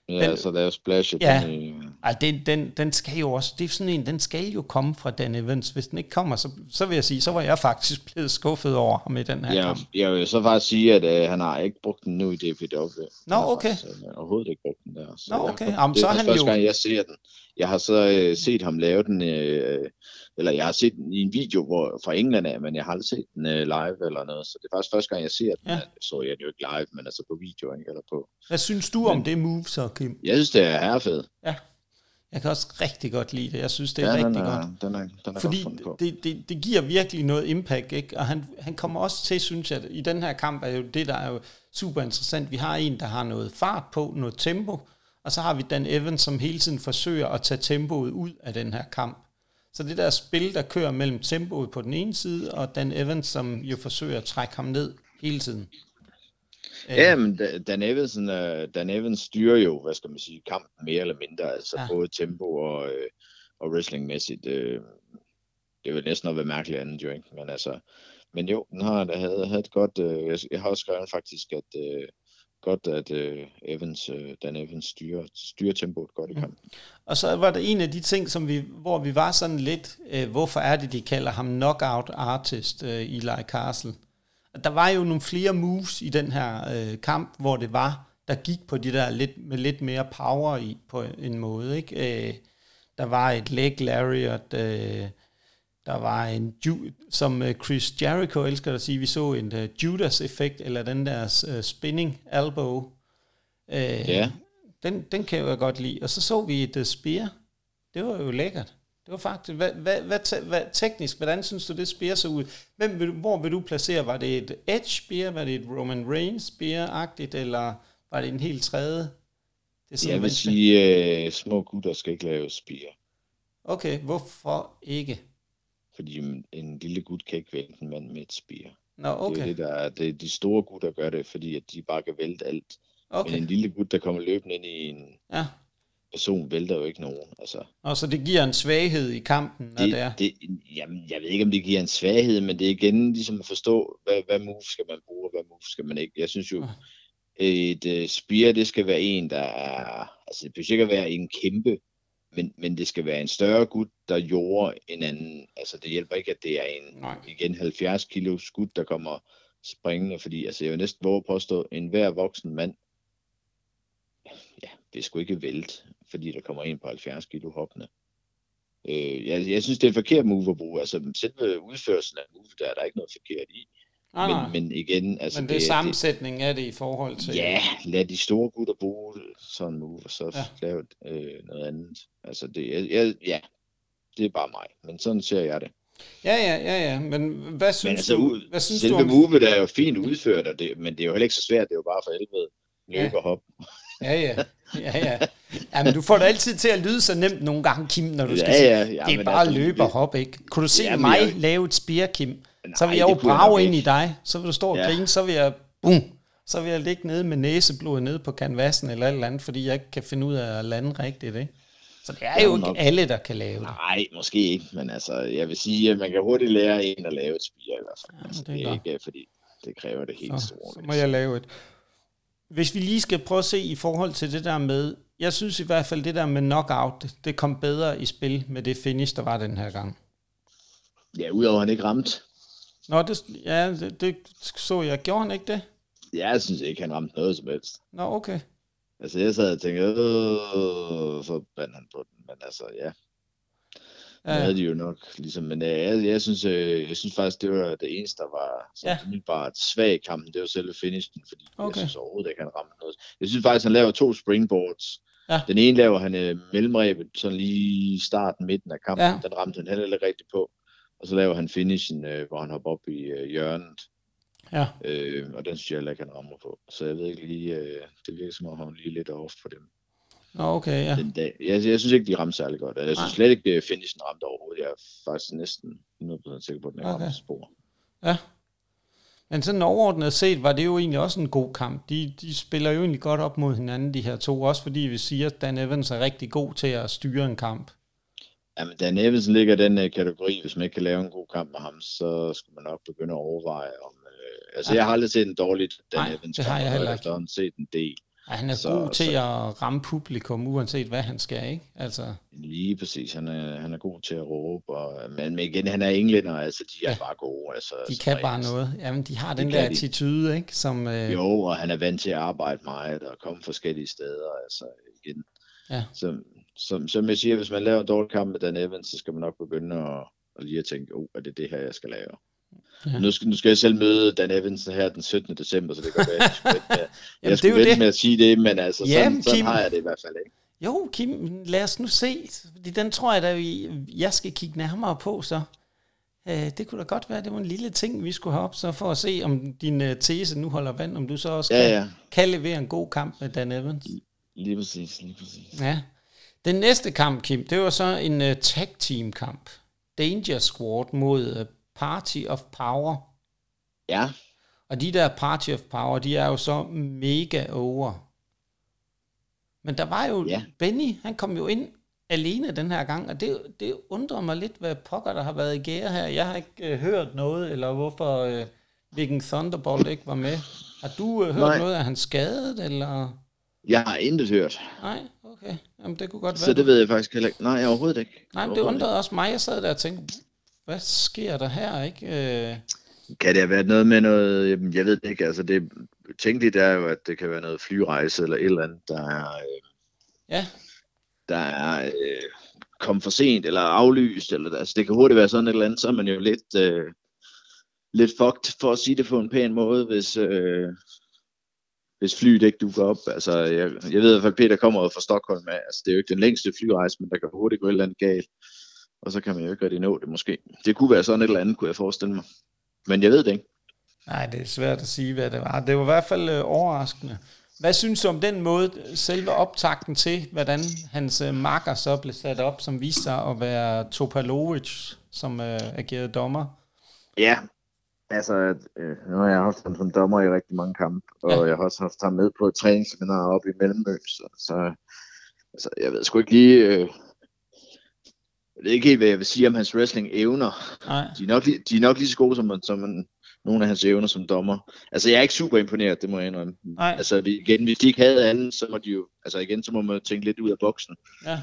Ja, Den- så lave splash. Ja. Den, Ej, den, den, den skal jo også, det er sådan en, den skal jo komme fra Dan Evans. Hvis den ikke kommer, så, så vil jeg sige, så var jeg faktisk blevet skuffet over ham i den her Ja, kamp. jeg vil så faktisk sige, at øh, han har ikke brugt den nu i DPW. Nå, har okay. faktisk, øh, overhovedet ikke brugt den der. Så Nå, jeg- okay. Jamen, det så er han første jo- gang, jeg ser den. Jeg har så øh, set ham lave den, øh, eller jeg har set den i en video hvor, fra England af, men jeg har aldrig set den øh, live eller noget. Så det er faktisk første gang, jeg ser den. Ja. Så jeg den jo ikke live, men altså på video, ikke? Eller på. Hvad synes du om det move så, Kim? Jeg synes, det er herrefed. Ja. Jeg kan også rigtig godt lide det. Jeg synes, det er ja, rigtig den er, godt. Den er, den er Fordi godt på. det, det, det giver virkelig noget impact, ikke? Og han, han kommer også til, synes jeg, i den her kamp er jo det, der er jo super interessant. Vi har en, der har noget fart på, noget tempo, og så har vi Dan Evans, som hele tiden forsøger at tage tempoet ud af den her kamp. Så det der spil, der kører mellem tempoet på den ene side, og Dan Evans, som jo forsøger at trække ham ned hele tiden. Øh, Ja, men Da- Dan Evans, uh, Dan Evans styrer jo, hvad skal man sige, kampen mere eller mindre, altså Ja. både tempo og, øh, og wrestlingmæssigt. Øh, det er jo næsten noget mærkeligt andet jo, ikke? Men altså, men jo, den har der havde, havde et godt, øh, jeg, har også skrevet faktisk, at øh, godt, at øh, Evans, øh, Dan Evans styrer, styrer tempoet godt i kampen. Og så var det en af de ting, som vi, hvor vi var sådan lidt, øh, hvorfor er det, de kalder ham knockout artist, øh, Eli Castle. Og Der var jo nogle flere moves i den her øh, kamp, hvor det var, der gik på de der lidt, med lidt mere power i på en måde. Ikke? Øh, der var et leg lariat, øh, der var en, som øh, Chris Jericho elsker at sige, vi så en uh, Judas-effekt, eller den der uh, spinning elbow. Øh, Ja. den, den kan jeg jo godt lide. Og så så vi et uh, spear. Det var jo lækkert. Det var faktisk, hvad, hvad, hvad, hvad, teknisk, hvordan synes du, det spear så ud? Hvem vil, hvor vil du placere? Var det et Edge spear? Var det et Roman Reigns spear-agtigt? Eller var det en helt tredje? Det er sådan, Jeg vil sige, øh, små gutter skal ikke lave spire, Okay, hvorfor ikke? fordi fordi en lille gut kan ikke vælte en mand med et spire. Nå, Det er okay. det, der er, det er de store gutter gør det, fordi at de bare kan vælte alt. Okay. Men okay. en lille gut, der kommer løbende ind i en Ja. Person, vælter jo ikke nogen. Altså, Og så det giver en svaghed i kampen, når det, det er. det, jamen, jeg ved ikke, om det giver en svaghed, men det er igen ligesom at forstå, hvad, hvad move skal man bruge, og hvad move skal man ikke. Jeg synes jo, Ah. et uh, spear, det skal være en, der er, altså det behøver ikke at være en kæmpe, men, men det skal være en større gut, der jorder en anden. Altså det hjælper ikke, at det er en, Nej. igen 70 kilo gut, der kommer springende, fordi altså jeg vil næsten våge at påstå, en hver voksen mand, ja, det sgu ikke vælt, fordi der kommer en på 70 kilo hoppende. Øh, jeg, jeg synes, det er en forkert move at bruge. Altså selve udførelsen af move, der er der ikke noget forkert i. Nej. Men, men igen, altså Men det er sammensætningen af det i forhold til... Ja, lad de store gutter bruge sådan en move, og så Ja. lave øh, noget andet. Altså det, jeg, jeg, ja, det er bare mig, men sådan ser jeg det. Ja, ja, ja, ja. Men hvad synes Men altså, du, hvad synes selve du om... movet er jo fint udført, og det, men det er jo heller ikke så svært, det er jo bare for helvede. Løb Ja. og hop. Ja, ja. Ja, ja. ja, men du får det altid til at lyde så nemt nogle gange, Kim, når du skal Ja, ja, ja, det er bare altså, løbe og det- hop, ikke? Kunne du se Jamen, mig jeg- lave et spear, Kim? Nej, Så vil jeg jo brage ind i dig. Så vil du stå og Ja. grine, så vil jeg, boom, så vil jeg ligge nede med næseblodet nede på kanvasen eller eller andet, fordi jeg ikke kan finde ud af at lande rigtigt, ikke? Så det er Ja, jo nok. ikke alle, der kan lave det. Nej, måske ikke, men altså, jeg vil sige, at man kan hurtigt lære en at lave et spire i hvert fald. Ja, altså, det er det er godt. ikke, fordi det kræver det helt store. så må jeg lave et. Hvis vi lige skal prøve at se i forhold til det der med, jeg synes i hvert fald, det der med knockout, det, kom bedre i spil med det finish, der var den her gang. Ja, udover han ikke ramte. Nå, det, ja, det, det så jeg. Gjorde han ikke det? Jeg synes ikke, han ramte noget som helst. Nå, okay. Altså, jeg sad og tænkte, øh, så bandt han på den, men altså, ja. Det Ja, havde de jo nok, ligesom, men øh, jeg, jeg, synes, øh, jeg synes faktisk, det var det eneste, der var Ja. sådan umiddelbart svag i kampen, det var selve finishen, fordi okay. Jeg synes overhovedet ikke, han ramte noget. Jeg synes faktisk, han laver to springboards. Ja. Den ene laver han øh, mellemrebet, sådan lige starten, midten af kampen, Ja. den ramte han heller ikke rigtig på. Og så laver han finishen, øh, hvor han hopper op i øh, hjørnet. Ja. Øh, og den synes jeg heller ikke, han rammer på. Så jeg ved ikke lige, øh, det virker som om han lige lidt off for dem. Okay, ja. Den dag. Jeg, jeg synes ikke, de ramte særlig godt. Jeg synes Nej. slet ikke, at finishen ramte overhovedet. Jeg er faktisk næsten 100% sikker på, at den ikke Okay. spor. Ja. Men sådan overordnet set var det jo egentlig også en god kamp. De, de spiller jo egentlig godt op mod hinanden, de her to. Også fordi vi siger, at Dan Evans er rigtig god til at styre en kamp. Jamen, Dan Evans ligger i den uh, kategori, hvis man ikke kan lave en god kamp med ham, så skulle man nok begynde at overveje om... Uh, altså, Ja. jeg har aldrig set en dårlig Dan Nej, Evans det har kamp, jeg heller har ikke. set en del. Ja, han er så, god til så- at ramme publikum, uanset hvad han skal, ikke? Altså, Lige præcis, han er, han er god til at råbe, og, men, igen, han er englænder, altså de er Ja. bare gode. Altså, de kan bare noget. Jamen, de har den kan der de. attitude, ikke? Som, øh, Jo, og han er vant til at arbejde meget og komme forskellige steder, altså igen. Ja. Så, som, som jeg siger, hvis man laver en dårlig kamp med Dan Evans, så skal man nok begynde at, at lige at tænke, oh, er det det her, jeg skal lave? Ja. Nu, skal, nu skal jeg selv møde Dan Evans her den 17. december, så det kan være, jeg skulle vente med, jeg det er skulle jo vente det. med at sige det, men altså, Jamen, sådan, sådan Kim. har jeg det i hvert fald ikke. Jo, Kim, lad os nu se. Den tror jeg, at vi, jeg skal kigge nærmere på, så. Øh, det kunne da godt være, det var en lille ting, vi skulle have op, så for at se, om din øh, tese nu holder vand, om du så også Ja, kan, ja, kan levere en god kamp med Dan Evans. lige præcis, lige præcis. Ja. Den næste kamp, Kim, det var så en uh, tag team kamp. Danger Squad mod uh, Party of Power. Ja, Og de der Party of Power, de er jo så mega over. Men der var jo, Ja. Benny, han kom jo ind alene den her gang, og det, det undrer mig lidt, hvad pokker der har været i gære her. Jeg har ikke uh, hørt noget, eller hvorfor uh, Viking Thunderbolt ikke var med. Har du uh, hørt Nej. noget, af han skadet, eller? jeg har intet hørt, Nej, okay. Jamen, det kunne godt være. så det ved jeg faktisk heller ikke. Nej, overhovedet ikke. Nej, men det undrede også mig. Jeg sad der og tænkte, hvad sker der her, ikke? Øh, Kan det have været noget med noget, jeg ved det ikke, altså det tænkeligt er jo, at det kan være noget flyrejse eller et eller andet, der er, øh, ja, der er øh, kommet for sent eller aflyst, eller altså det kan hurtigt være sådan et eller andet, så er man jo lidt, øh, lidt fucked, for at sige det på en pæn måde, hvis, øh, hvis flyet ikke dukker op. Altså, jeg, jeg ved i hvert fald, Peter kommer ud fra Stockholm af, altså det er jo ikke den længste flyrejse, men der kan hurtigt gå et eller andet galt, og så kan man jo ikke rigtig nå det måske. Det kunne være sådan et eller andet, kunne jeg forestille mig. Men jeg ved det ikke. nej, det er svært at sige, hvad det var. Det var i hvert fald øh, overraskende. Hvad synes du om den måde, selve optakten til, hvordan hans øh, marker så blev sat op, som viste sig at være Topalovic, som øh, agerede dommer? Ja, altså, øh, nu har jeg haft ham som dommer i rigtig mange kampe, og Ja. jeg har også haft ham med på et træningsseminar oppe i Mellemø, så, så altså, jeg ved sgu ikke lige, øh, jeg ved ikke helt, hvad jeg vil sige om hans wrestling-evner. Nej, De er nok, de er nok lige så gode som, som nogle af hans evner som dommer. Altså, jeg er ikke super imponeret, det må jeg indrømme. nej, Altså, igen, hvis de ikke havde andet, så må de jo, altså igen, så må man tænke lidt ud af boksen. ja.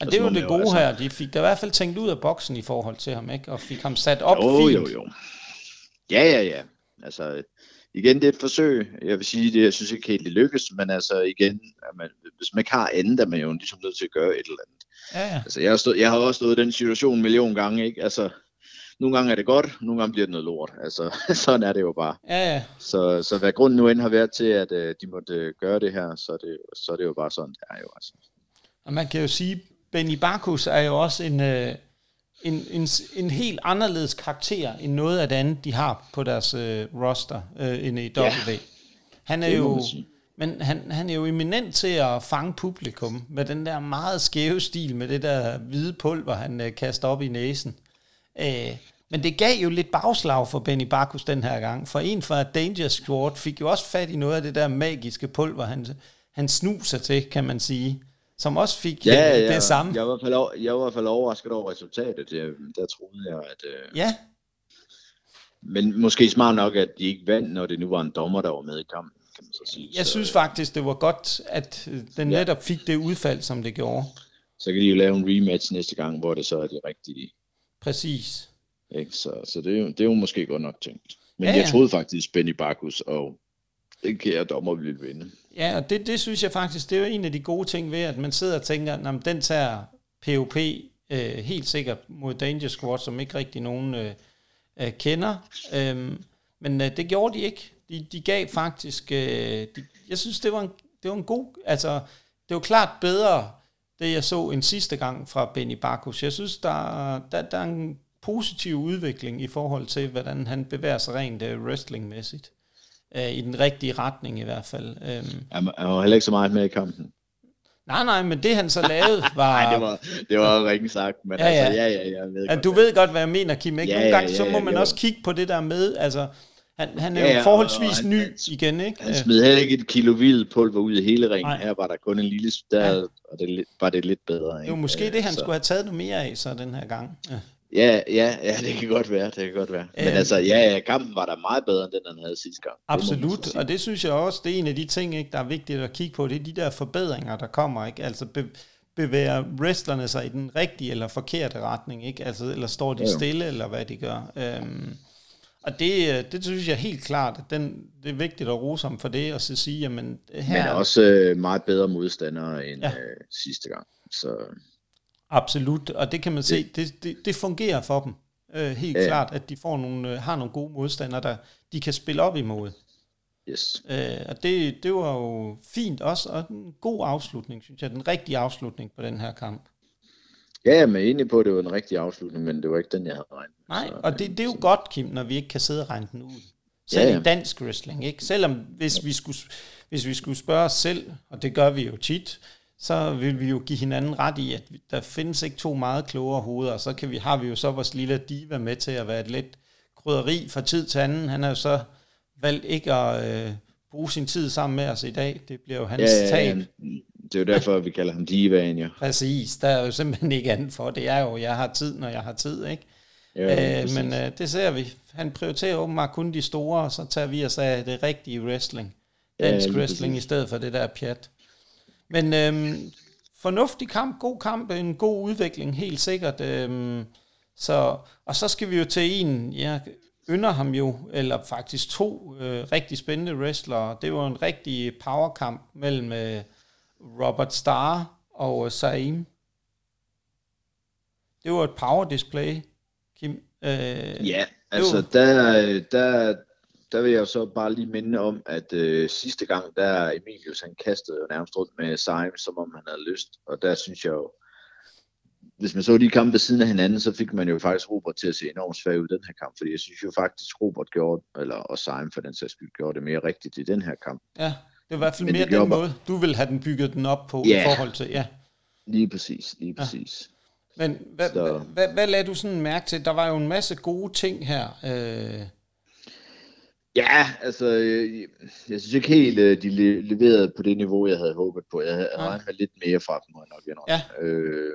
Og det er jo det jo gode altså- her. De fik da i hvert fald tænkt ud af boksen i forhold til ham, ikke? Og fik ham sat op jo, fint. jo, jo. Ja, ja, ja. Altså, igen, det er et forsøg. Jeg vil sige, det, jeg synes ikke helt, det lykkes, men altså igen, at man, hvis man ikke har andet, er man jo ligesom nødt til at gøre et eller andet. Ja, ja. Altså, jeg har, stået, jeg har også stået i den situation en million gange, ikke? Altså, nogle gange er det godt, nogle gange bliver det noget lort. Altså, sådan er det jo bare. Ja, ja. Så, så hvad grunden nu end har været til, at øh, de måtte øh, gøre det her, så er det, så er det jo bare sådan, det er jo. Altså. Og man kan jo sige, Benny Barkus er jo også en, øh, en, en, en helt anderledes karakter end noget af det andet, de har på deres øh, roster øh, end i W. Ja, han er jo, sige. Men han, han er jo eminent til at fange publikum med den der meget skæve stil, med det der hvide pulver, han øh, kaster op i næsen. Øh, men det gav jo lidt bagslag for Benny Barkus den her gang, for en fra Danger Squad fik jo også fat i noget af det der magiske pulver, han, han snuser til, kan man sige, som også fik Ja, ja, det samme. Jeg var, i hvert fald, over- jeg var i hvert fald overrasket over resultatet. Jeg, der troede jeg, at... Øh, Ja, Men måske smart nok, at de ikke vandt, når det nu var en dommer, der var med i kampen, kan man så sige. jeg så, synes faktisk, det var godt, at øh, den Ja. netop fik det udfald, som det gjorde. Så kan de jo lave en rematch næste gang, hvor det så er de rigtige. Præcis. Ikke? Så, så det, er jo, det er jo måske godt nok tænkt. Men Ja, ja, jeg troede faktisk, Benny Barkus og den kære dommer ville vinde. Ja, og det, det synes jeg faktisk, det er jo en af de gode ting ved, at man sidder og tænker, at den tager POP øh, helt sikkert mod Danger Squad, som ikke rigtig nogen øh, øh, kender. Øhm, men øh, det gjorde de ikke. De, de gav faktisk, øh, de, jeg synes, det var, en, det var en god, altså, det var klart bedre, det jeg så en sidste gang fra Benny Barkus. Jeg synes, der, der, der er en positiv udvikling i forhold til, hvordan han bevæger sig rent uh, wrestlingmæssigt. Uh, I den rigtige retning i hvert fald. Um, han, han var heller ikke så meget med i kampen. Nej, nej, men det han så lavede var... nej, det var, det var ringe sagt, men ja, ja. altså, ja, ja, jeg ved ja, godt. Du ved godt, hvad jeg mener, Kim, ikke? Ja, Nogle gange, ja, ja, så må man jo. også kigge på det der med, altså, han, han er ja, jo forholdsvis han, ny han, igen, ikke? Han smed heller ikke et kilo hvid pulver ud i hele ringen. Nej. Her var der kun en lille, der ja. og det var det lidt bedre. Ikke? Var måske det, han så. skulle have taget noget mere af, så den her gang. Ja. Ja, ja, ja, det kan godt være, det kan godt være. Men øhm, altså, ja, ja, kampen var der meget bedre, end den, han havde sidste gang. Absolut, det og det synes jeg også, det er en af de ting, ikke, der er vigtigt at kigge på, det er de der forbedringer, der kommer, ikke? Altså, be, bevæger wrestlerne sig i den rigtige eller forkerte retning, ikke? Altså, eller står de stille, eller hvad de gør. Øhm, og det, øh, det synes jeg helt klart, at den, det er vigtigt at rose ham for det, og så sige, jamen her... Men også øh, meget bedre modstandere end ja. øh, sidste gang. Så... Absolut, og det kan man se, det, det, det fungerer for dem. Øh, helt ja. klart, at de får nogle, øh, har nogle gode modstandere, der de kan spille op imod. Yes. Øh, og det, det var jo fint også, og en god afslutning, synes jeg. Den rigtige afslutning på den her kamp. Ja, jeg er enig på, at det var en rigtig afslutning, men det var ikke den, jeg havde regnet Nej, så, og det, det er jo så. godt, Kim, når vi ikke kan sidde og regne den ud. Selv ja, ja. i dansk wrestling, ikke? Selvom hvis vi, skulle, hvis vi skulle spørge os selv, og det gør vi jo tit, så vil vi jo give hinanden ret i, at der findes ikke to meget klogere hoveder, og så kan vi, har vi jo så vores lille diva med til at være et lidt krydderi fra tid til anden. Han har jo så valgt ikke at øh, bruge sin tid sammen med os i dag. Det bliver jo hans ja, ja, ja. tab. Det er jo derfor, vi kalder ham divaen, jo. Præcis, der er jo simpelthen ikke andet for. Det er jo, jeg har tid, når jeg har tid, ikke? Ja, øh, men øh, det ser vi. Han prioriterer åbenbart kun de store, og så tager vi os af det rigtige wrestling. Dansk ja, wrestling præcis. i stedet for det der pjat. Men øh, fornuftig kamp, god kamp, en god udvikling, helt sikkert. Øh, så, og så skal vi jo til en, jeg ynder ham jo, eller faktisk to øh, rigtig spændende wrestlere. Det var en rigtig powerkamp mellem øh, Robert Starr og Saim. Det var et power display, Kim. Øh, ja, altså der, der, der vil jeg så bare lige minde om, at øh, sidste gang, der Emilius han kastede nærmest rundt med Saim, som om han havde lyst. Og der synes jeg jo, hvis man så de kampe ved siden af hinanden, så fik man jo faktisk Robert til at se enormt svag ud i den her kamp, fordi jeg synes jo faktisk, Robert gjorde, eller og Simon for den sags skyld, gjorde det mere rigtigt i den her kamp. Ja, det var i hvert fald mere den måde, du vil have den bygget den op på ja, i forhold til, ja. Lige præcis, lige præcis. Ja. Men hvad, så. hvad, hvad, lagde du sådan mærke til? Der var jo en masse gode ting her. Øh... Ja, altså, jeg, jeg synes ikke helt, øh, de leverede på det niveau, jeg havde håbet på. Jeg havde regnet lidt mere fra dem, nok Ja. Øh,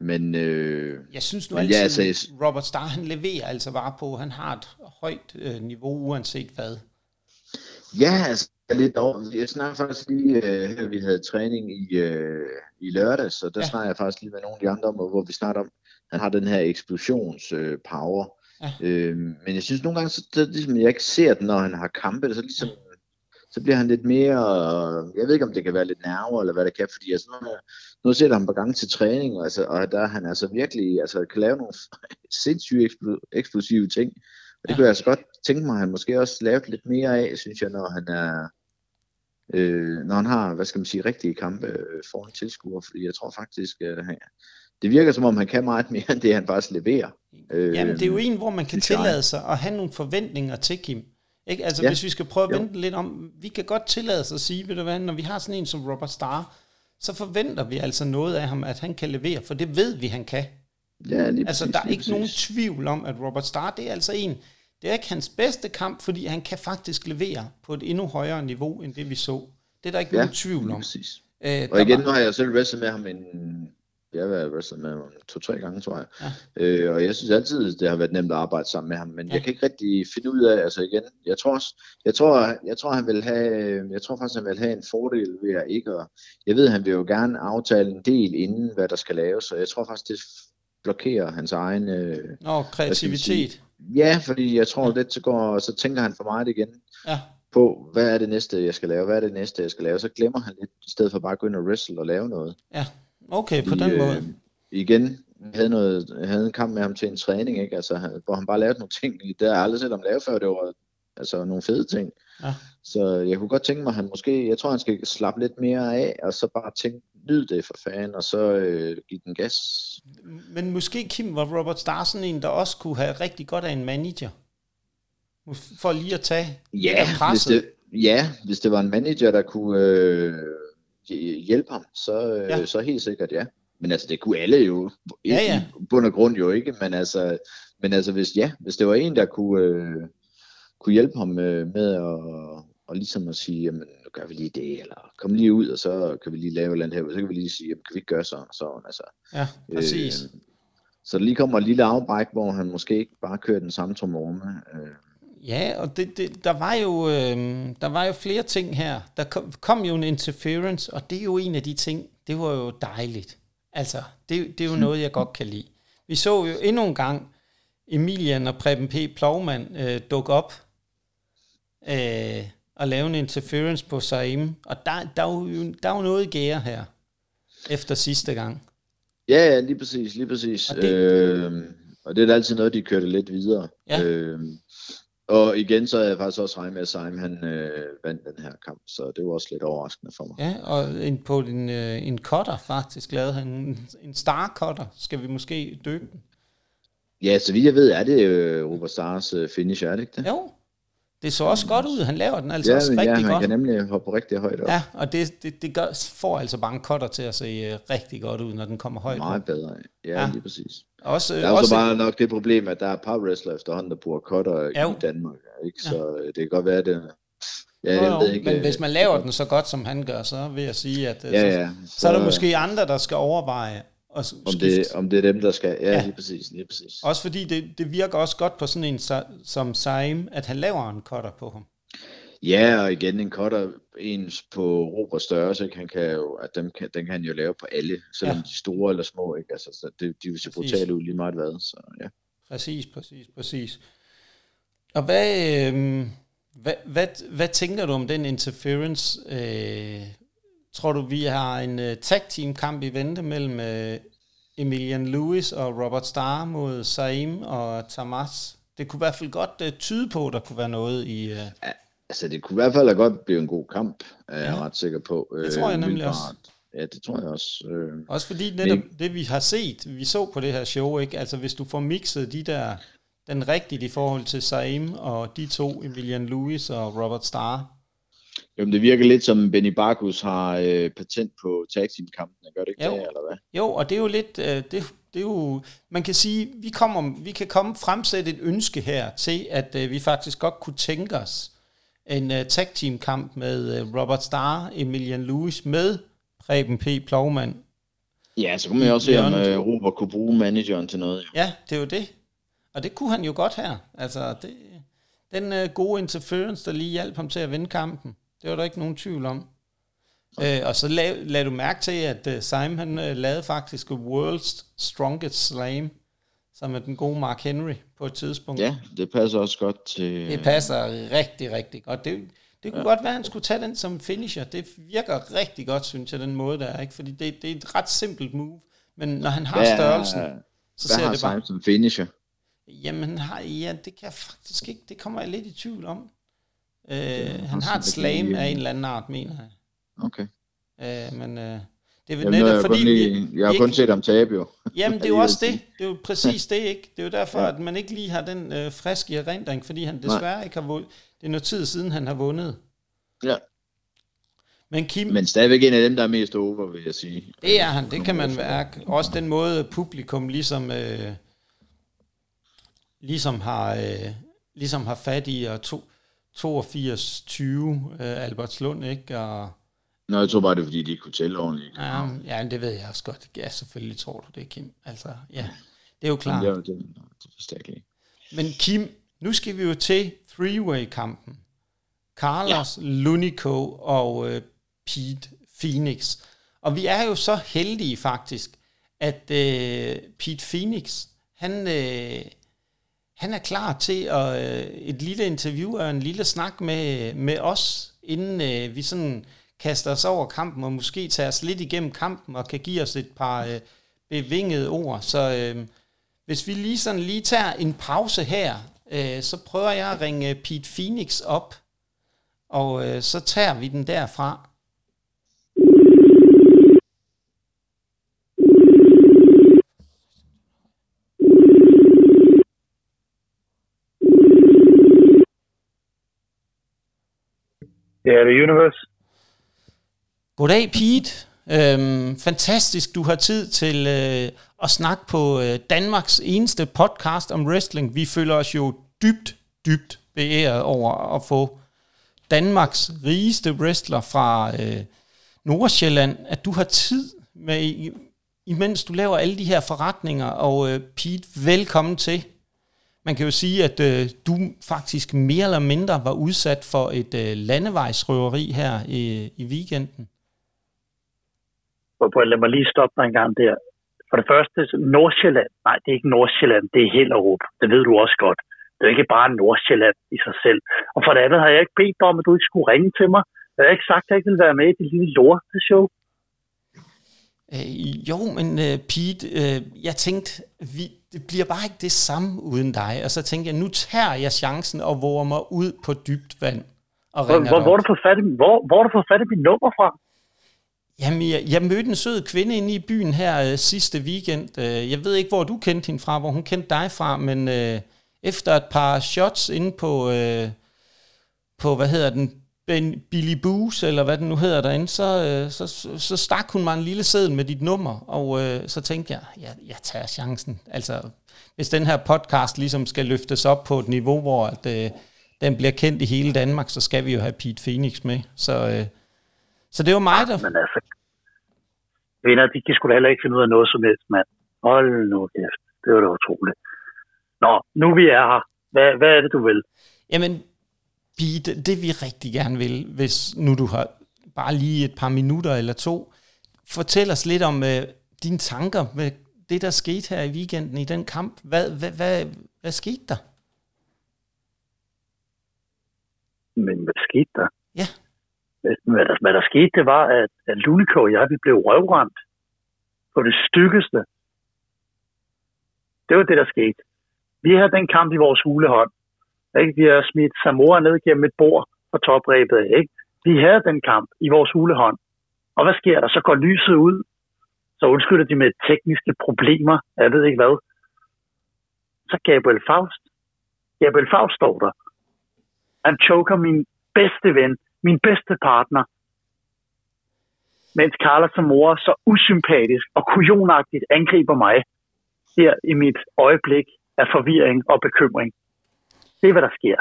men øh, jeg synes nu altid, ja, altså, Robert Starr, han leverer altså bare på, han har et højt øh, niveau, uanset hvad. Ja, altså lidt over. Jeg snakker faktisk lige, øh, vi havde træning i, øh, i lørdags, og der ja. snakker jeg faktisk lige med nogle af de andre om, hvor vi snakker om, han har den her eksplosions øh. Ja. Øh, men jeg synes nogle gange, så det, ligesom, jeg ikke ser den, når han har kampe, så ligesom, så bliver han lidt mere, jeg ved ikke om det kan være lidt nerver, eller hvad det kan, fordi altså, nu, nu ser jeg ham på gang til træning, og, altså, og der han altså virkelig altså, kan lave nogle sindssyge eksplosive ting, og det ja. kunne jeg altså godt tænke mig, at han måske også lavet lidt mere af, synes jeg, når han er, øh, når han har, hvad skal man sige, rigtige kampe øh, foran tilskuere, fordi jeg tror faktisk, at han, det virker som om, han kan meget mere, end det han faktisk leverer. Øh, Jamen, det er jo en, hvor man kan tillade sig at have nogle forventninger til Kim. Ikke? Altså, ja. hvis vi skal prøve at vente lidt om, vi kan godt tillade os at sige, ved du hvad, når vi har sådan en som Robert Starr, så forventer vi altså noget af ham, at han kan levere, for det ved vi, han kan. Ja, lige altså, præcis, der er ikke præcis. nogen tvivl om, at Robert Starr, det er altså en, det er ikke hans bedste kamp, fordi han kan faktisk levere på et endnu højere niveau, end det vi så. Det er der ikke ja, nogen tvivl om. Præcis. Æh, og igen, var... nu har jeg selv wrestlet med ham en jeg har wrestlet med ham to-tre gange, tror jeg. Ja. Øh, og jeg synes altid, det har været nemt at arbejde sammen med ham, men ja. jeg kan ikke rigtig finde ud af, altså igen, jeg tror, jeg tror, jeg tror, han vil have, jeg tror faktisk, han vil have en fordel ved at ikke, at, jeg ved, han vil jo gerne aftale en del inden, hvad der skal laves, så jeg tror faktisk, det blokerer hans egen... Øh, Nå, kreativitet. Ja, fordi jeg tror ja. lidt, så, går, så tænker han for meget igen. Ja på, hvad er det næste, jeg skal lave, hvad er det næste, jeg skal lave, så glemmer han lidt, i stedet for bare at gå ind og wrestle og lave noget. Ja, Okay, på den øh, måde. Igen, jeg havde, noget, jeg havde en kamp med ham til en træning, ikke? Altså, hvor han bare lavede nogle ting. Det har jeg aldrig set ham lave før. Det var Altså nogle fede ting. Ja. Så jeg kunne godt tænke mig, at han måske, jeg tror, han skal slappe lidt mere af, og så bare tænke, nyd det for fanden, og så øh, give den gas. Men måske, Kim, var Robert Starr sådan en, der også kunne have rigtig godt af en manager? For lige at tage ja, hvis det, ja, hvis det var en manager, der kunne øh, hjælpe ham, så, øh, ja. så helt sikkert ja. Men altså, det kunne alle jo, ja, ja. i bund og grund jo ikke, men altså, men altså hvis, ja, hvis det var en, der kunne, øh, kunne hjælpe ham øh, med at, og ligesom at sige, jamen, gør vi lige det, eller kom lige ud, og så kan vi lige lave noget her, og så kan vi lige sige, jamen, kan vi ikke gøre sådan sådan, altså. Ja, præcis. Øh, så der lige kommer et lille afbræk, hvor han måske ikke bare kører den samme tromorme. Øh. Ja, og det, det, der, var jo, øh, der var jo flere ting her. Der kom, kom jo en interference, og det er jo en af de ting, det var jo dejligt. Altså, det, det er jo noget, jeg godt kan lide. Vi så jo endnu en gang Emilian og Preben P. Plovmand øh, dukke op øh, og lave en interference på Saim. Og der, der, er jo, der er jo noget i gære her, efter sidste gang. Ja, ja, lige præcis, lige præcis. Og det, øh, og det er da altid noget, de kørte lidt videre. Ja. Øh, og igen, så er jeg faktisk også regnet med, at Saim han øh, vandt den her kamp, så det var også lidt overraskende for mig. Ja, og en, på en, øh, en cutter faktisk lavede han en, en star cutter. Skal vi måske døbe den? Ja, så vidt jeg ved, er det øh, Robert Stars øh, finish, er det ikke det? Jo, det så også godt ud. Han laver den altså ja, også rigtig ja, han godt. kan nemlig hoppe rigtig højt op. Ja, og det, det, det gør, får altså bare en cutter til at se uh, rigtig godt ud, når den kommer højt Meget op. bedre, ja, ja, lige præcis. Også, der er også bare nok det problem, at der er par wrestler efterhånden, der bruger cutter ja, i Danmark. Ikke? Så ja. det kan godt være, det Ja, jeg jo, ved ikke, men hvis man laver den så godt, som han gør, så vil jeg sige, at ja, ja, så, så er der måske andre, der skal overveje, og om, det, om det er dem, der skal. Ja, ja. lige præcis. Lige præcis. Også fordi det, det virker også godt på sådan en som Saim, at han laver en cutter på ham. Ja, og igen en cutter ens på Robert størrelse, han kan jo, at dem kan, den kan han jo lave på alle, selvom ja. de store eller små, ikke? Altså, så det, de vil se brutale ud lige meget hvad, så ja. Præcis, præcis, præcis. Og hvad, øh, hvad, hvad, hvad tænker du om den interference? Øh, Tror du, vi har en uh, tag team kamp i vente mellem uh, Emilian Lewis og Robert Starr mod Saim og Tamas? Det kunne i hvert fald godt uh, tyde på, at der kunne være noget i... Uh... Ja, altså, det kunne i hvert fald godt blive en god kamp, er jeg ja. ret sikker på. Det tror jeg nemlig også. Ja, det tror jeg også. Øh, også fordi netop men... det, vi har set, vi så på det her show, ikke? altså hvis du får mixet de der, den rigtige i forhold til Saim og de to, Emilian Lewis og Robert Starr, jo, det virker lidt som Benny Barkus har øh, patent på tag team kampene, gør det ikke jo. det, eller hvad? Jo, og det er jo lidt, øh, det, det er jo, man kan sige, vi, kommer, vi kan komme fremsætte et ønske her til, at øh, vi faktisk godt kunne tænke os en øh, tag team kamp med øh, Robert Starr, Emilian Lewis med Preben P. Plovmand. Ja, så kunne man jo også se, om øh, Robert kunne bruge manageren til noget. Ja. ja, det er jo det. Og det kunne han jo godt her. Altså, det, den øh, gode interference, der lige hjalp ham til at vinde kampen. Det var der ikke nogen tvivl om. Øh, og så lag, lag du mærke til, at uh, Simon han, uh, lavede faktisk World's Strongest Slam, som er den gode Mark Henry på et tidspunkt. Ja, det passer også godt til... Det passer rigtig, rigtig godt. Det, det kunne ja. godt være, at han skulle tage den som finisher. Det virker rigtig godt, synes jeg, den måde der er. Ikke? Fordi det, det er et ret simpelt move, men når han har størrelsen, så ser det bare... Hvad har som finisher? Jamen, har, ja, det kan jeg faktisk ikke. Det kommer jeg lidt i tvivl om. Øh, han har et slam af en eller anden art, mener jeg. Okay. Øh, men øh, det er vel netop fordi... Lige, jeg har kun set ham tabe jo. Jamen, det er jo også det. Det er jo præcis det, ikke? Det er jo derfor, ja. at man ikke lige har den øh, friske erindring, fordi han desværre Nej. ikke har vundet. Det er noget tid siden, han har vundet. Ja. Men, Kim, Men stadigvæk en af dem, der er mest over, vil jeg sige. Det er han, det kan man mærke. Også den måde, publikum ligesom, øh, ligesom, har, øh, ligesom har fat i og to, 82-20 uh, Albertslund, ikke? Og, Nå, jeg tror bare, det er, fordi de ikke kunne tælle ordentligt. Ja, ja, det ved jeg også godt. Ja, selvfølgelig tror du det, Kim. Altså, ja, det er jo klart. Ja, det, det ikke. Men Kim, nu skal vi jo til three-way-kampen. Carlos, ja. Lunico og uh, Pete Phoenix. Og vi er jo så heldige faktisk, at uh, Pete Phoenix, han, uh, han er klar til at, øh, et lille interview og en lille snak med, med os, inden øh, vi sådan kaster os over kampen, og måske tager os lidt igennem kampen, og kan give os et par øh, bevingede ord. Så øh, hvis vi lige sådan lige tager en pause her, øh, så prøver jeg at ringe Pete Phoenix op, og øh, så tager vi den derfra. Det er The Universe. Goddag, Pete. Øhm, fantastisk, du har tid til øh, at snakke på øh, Danmarks eneste podcast om wrestling. Vi føler os jo dybt, dybt beæret over at få Danmarks rigeste wrestler fra øh, Nordsjælland, at du har tid med, imens du laver alle de her forretninger. Og øh, Pete, velkommen til. Man kan jo sige, at øh, du faktisk mere eller mindre var udsat for et øh, landevejsrøveri her i, i weekenden. Lad mig lige stoppe dig en gang der. For det første, Nordsjælland. Nej, det er ikke Nordsjælland, det er Hellerup. Det ved du også godt. Det er ikke bare Nordsjælland i sig selv. Og for det andet har jeg ikke bedt dig om, at du ikke skulle ringe til mig. Jeg har ikke sagt, at jeg ikke ville være med i det lille lorteshow. Øh, jo, men uh, Pete, uh, jeg tænkte, vi, det bliver bare ikke det samme uden dig. Og så tænkte jeg, nu tager jeg chancen og våger mig ud på dybt vand. Og hvor, hvor, hvor, du fat i, hvor, hvor du fået fat i mit nummer fra? Jamen, jeg, jeg mødte en sød kvinde inde i byen her uh, sidste weekend. Uh, jeg ved ikke, hvor du kendte hende fra, hvor hun kendte dig fra, men uh, efter et par shots inde på, uh, på hvad hedder den, ben, Billy Boos, eller hvad den nu hedder derinde, så, øh, så, så stak hun mig en lille seddel med dit nummer, og øh, så tænkte jeg, jeg, jeg tager chancen. Altså, hvis den her podcast ligesom skal løftes op på et niveau, hvor at, øh, den bliver kendt i hele Danmark, så skal vi jo have Pete Phoenix med. Så, øh, så det var mig, der... Men altså, venner, de kan sgu da heller ikke finde ud af noget som helst, mand. Hold nu kæft. Det var da utroligt. Nå, nu vi er her. Hvad, hvad er det, du vil? Jamen, Pete, det, det vi rigtig gerne vil, hvis nu du har bare lige et par minutter eller to, fortæl os lidt om uh, dine tanker med det, der skete her i weekenden i den kamp. Hvad, hvad, hvad, hvad skete der? Men hvad skete der? Ja. Hvad der, hvad der skete, det var, at, at Luliko og jeg, vi blev røvrendt på det stykkeste. Det var det, der skete. Vi havde den kamp i vores hulehånd. Ikke? Vi har smidt Samoa ned gennem et bord og toprebet. Ikke? Vi havde den kamp i vores hulehånd. Og hvad sker der? Så går lyset ud. Så undskylder de med tekniske problemer. Jeg ved ikke hvad. Så Gabriel Faust. Gabriel Faust står der. Han choker min bedste ven, min bedste partner. Mens Carla Samora så usympatisk og kujonagtigt angriber mig her i mit øjeblik af forvirring og bekymring. Det er, hvad der sker.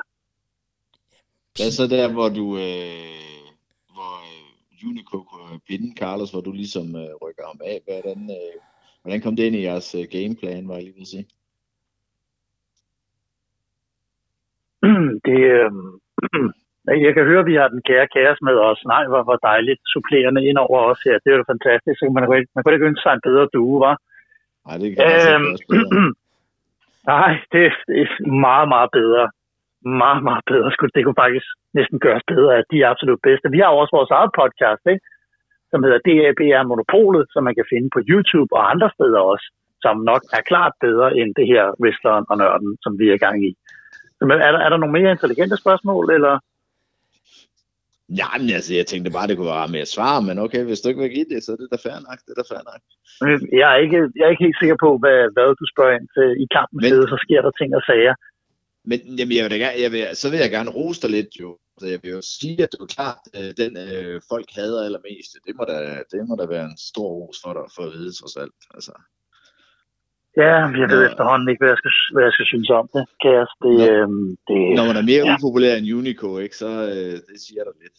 Hvad så der, hvor du, øh, hvor øh, Unico kunne binde Carlos, hvor du ligesom øh, rykker ham af? Hvordan, øh, hvordan kom det ind i jeres øh, gameplan, var jeg lige vil sige? Det, øh, jeg kan høre, at vi har den kære kæres med os. Nej, hvor, hvor dejligt supplerende ind over os her. Det er jo fantastisk. Man, man kunne ikke ønske sig en bedre due, var? Nej, det kan jeg øhm, Nej, det, er meget, meget bedre. Meget, meget bedre. Det kunne faktisk næsten gøres bedre, at de er absolut bedste. Vi har også vores eget podcast, ikke? som hedder DABR Monopolet, som man kan finde på YouTube og andre steder også, som nok er klart bedre end det her Wrestleren og Nørden, som vi er i gang i. Men er der, er der nogle mere intelligente spørgsmål, eller? Ja, men altså, jeg tænkte bare, det kunne være med at svare, men okay, hvis du ikke vil give det, så er det da fair nok, det er da fair nok. Jeg er ikke, jeg er ikke helt sikker på, hvad, hvad du spørger ind til i kampen, men, så sker der ting og sager. Men jamen, jeg vil da gerne, jeg vil, så vil jeg gerne rose dig lidt jo. Så jeg vil jo sige, at du er klart, øh, den øh, folk hader allermest. Det må, da, det må da være en stor ros for dig, for at vide trods alt. Altså. Ja, jeg ved ja. efterhånden ikke, hvad jeg skal, hvad jeg skal synes om det, Kæres. Det, når, øhm, det, når man er mere ja. upopulær end Unico, ikke, så øh, det siger der lidt.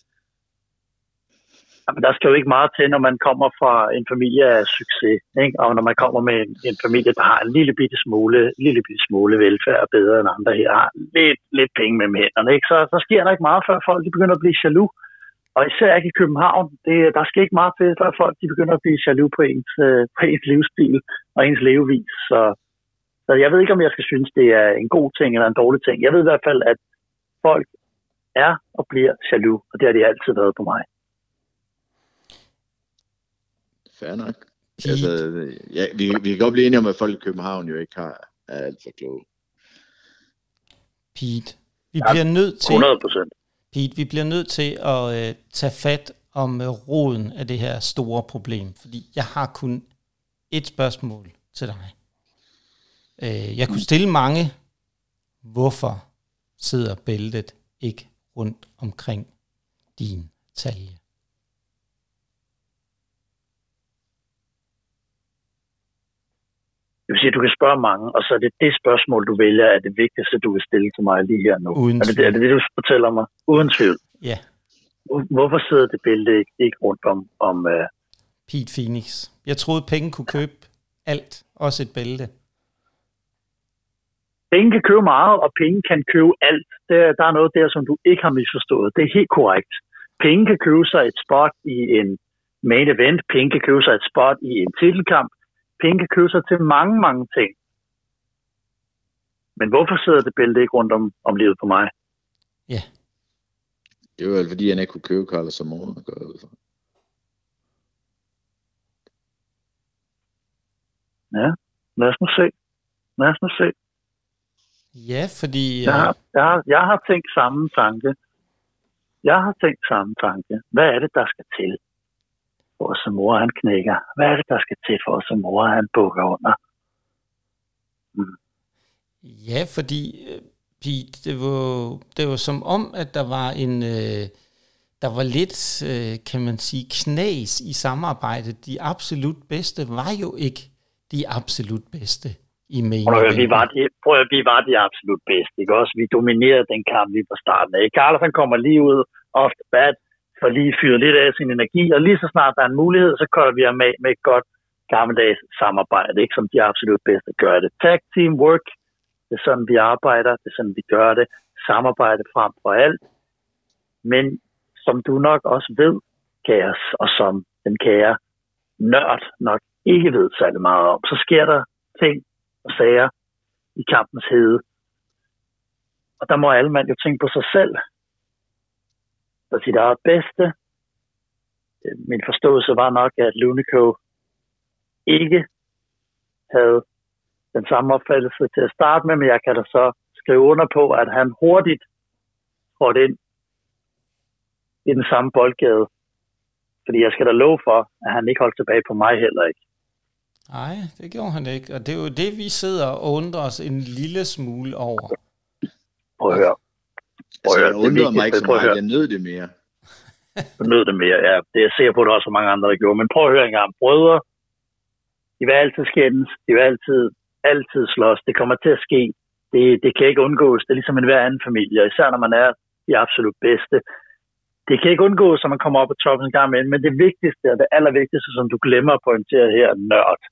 Jamen, der skal jo ikke meget til, når man kommer fra en familie af succes, ikke? og når man kommer med en, en familie, der har en lille bitte smule, lille bitte smule velfærd bedre end andre her, har lidt, lidt penge med hænderne, ikke? Så, så sker der ikke meget, før folk de begynder at blive jaloux. Og især ikke i København. Det, der skal ikke meget til, før folk de begynder at blive jaloux på ens, øh, på ens livsstil og ens levevis. Så, så jeg ved ikke, om jeg skal synes, det er en god ting eller en dårlig ting. Jeg ved i hvert fald, at folk er og bliver jaloux, og det har de altid været på mig. Fair nok. Altså, ja, vi, vi kan godt blive enige om, at folk i København jo ikke har, er alt for kloge. Pete, vi ja, bliver nødt til... 100 procent. Pete, vi bliver nødt til at øh, tage fat om øh, roden af det her store problem, fordi jeg har kun et spørgsmål til dig. Øh, jeg kunne stille mange, hvorfor sidder bæltet ikke rundt omkring din talje? Det vil sige, at du kan spørge mange, og så er det det spørgsmål, du vælger, er det vigtigste, du vil stille til mig lige her nu. Uden er, det, er det det, du fortæller mig? Uden tvivl. Ja. Hvorfor sidder det billede ikke, ikke rundt om... om uh... Pete Phoenix. Jeg troede, penge kunne købe alt. Også et bælte. Penge kan købe meget, og penge kan købe alt. Der, der er noget der, som du ikke har misforstået. Det er helt korrekt. Penge kan købe sig et spot i en main event. Penge kan købe sig et spot i en titelkamp penge kan købe sig til mange, mange ting. Men hvorfor sidder det bælte ikke rundt om, om livet på mig? Ja. Det var fordi, han ikke kunne købe Carlos jeg ud fra. Ja, lad os nu se. Lad os nu se. Ja, fordi... Jeg har, øh, jeg, har, jeg har tænkt samme tanke. Jeg har tænkt samme tanke. Hvad er det, der skal til? For at mor han knækker. Hvad er det, der skal til for at mor han bukker under? Mm. Ja, fordi øh, Pete, det var, det var som om, at der var en... Øh, der var lidt, øh, kan man sige, knas i samarbejdet. De absolut bedste var jo ikke de absolut bedste i main prøv, vi var de, prøv, vi var de absolut bedste, ikke også? Vi dominerede den kamp lige fra starten af. Carlos han kommer lige ud off the bat, får lige fyret lidt af sin energi, og lige så snart der er en mulighed, så kører vi ham med, med et godt gammeldags samarbejde, ikke som de absolut bedste gør det. Tag team work, det er sådan, vi arbejder, det er sådan, vi gør det. Samarbejde frem for alt. Men som du nok også ved, kære, og som den kære nørd nok ikke ved særlig meget om, så sker der ting og sager i kampens hede. Og der må alle mand jo tænke på sig selv for sit eget bedste. Min forståelse var nok, at Lunico ikke havde den samme opfattelse til at starte med, men jeg kan da så skrive under på, at han hurtigt trådte ind i den samme boldgade. Fordi jeg skal da love for, at han ikke holdt tilbage på mig heller ikke. Nej, det gjorde han ikke. Og det er jo det, vi sidder og undrer os en lille smule over. Prøv at høre. Altså, jeg undrede mig ikke så meget, jeg nød det mere. Du nød det mere, ja. Det er jeg sikker på, at der også er mange andre, der gjorde. Men prøv at høre en gang. Brødre, de vil altid skændes. De vil altid, altid slås. Det kommer til at ske. Det, det kan ikke undgås. Det er ligesom en hver anden familie. Især når man er de absolut bedste. Det kan ikke undgås, at man kommer op på toppen en gang med. Men det vigtigste og det allervigtigste, som du glemmer at pointere her, nørd,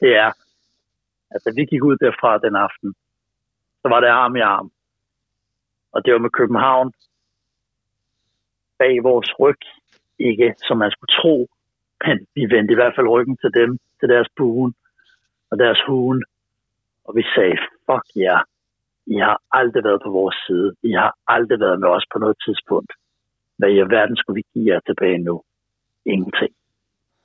det er, at da vi gik ud derfra den aften, så var det arm i arm og det var med København bag vores ryg. Ikke som man skulle tro, men vi vendte i hvert fald ryggen til dem, til deres buen og deres huen. Og vi sagde, fuck ja, yeah. I har aldrig været på vores side. I har aldrig været med os på noget tidspunkt. Hvad i verden skulle vi give jer tilbage nu? Ingenting.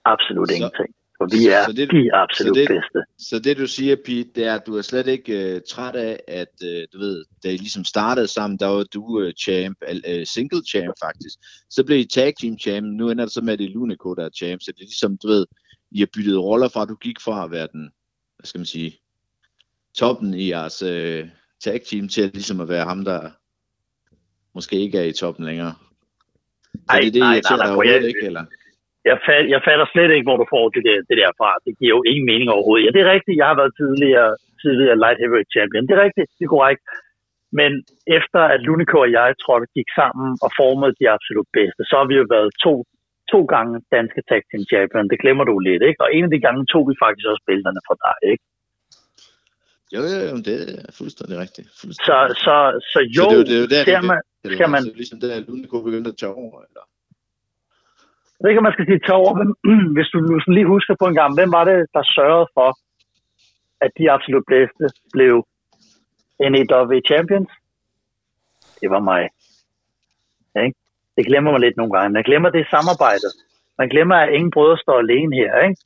Absolut så, ingenting. For vi er så det, de absolut så det, bedste. Så det du siger, Pete, det er, at du er slet ikke uh, træt af, at uh, du ved, da I ligesom startede sammen, der var du uh, champ, uh, single champ faktisk. Så blev I tag team champ, nu ender det så med, at det er Lunico, der er champ. Så det er ligesom, du ved, I har byttet roller fra, at du gik fra at være den, hvad skal man sige, toppen i jeres uh, tag team, til ligesom at være ham, der måske ikke er i toppen længere. Ej, det er det, nej, nej, nej, nej, ikke, eller? Jeg, fat, jeg fatter slet ikke, hvor du får det der, det der fra. Det giver jo ingen mening overhovedet. Ja, det er rigtigt. Jeg har været tidligere, tidligere light heavyweight champion. Det er rigtigt. Det er korrekt. Men efter at Lunico og jeg trådte gik sammen og formede de absolut bedste, så har vi jo været to, to gange danske tag team champion. Det glemmer du lidt, ikke? Og en af de gange tog vi faktisk også billederne fra dig, ikke? Jo, jo, jo, det er fuldstændig rigtigt. Fuldstændig. Så, så, så jo, så det, det, det, det, ser man, skal man... Altså, ligesom det, at Lunico begyndte at tage over, eller? Jeg ved ikke, om man skal sige tage over, men hvis du sådan lige husker på en gang, hvem var det, der sørgede for, at de absolut bedste blev NAW Champions? Det var mig. Okay? Det glemmer man lidt nogle gange. Man glemmer det samarbejdet. Man glemmer, at ingen brødre står alene her, ikke?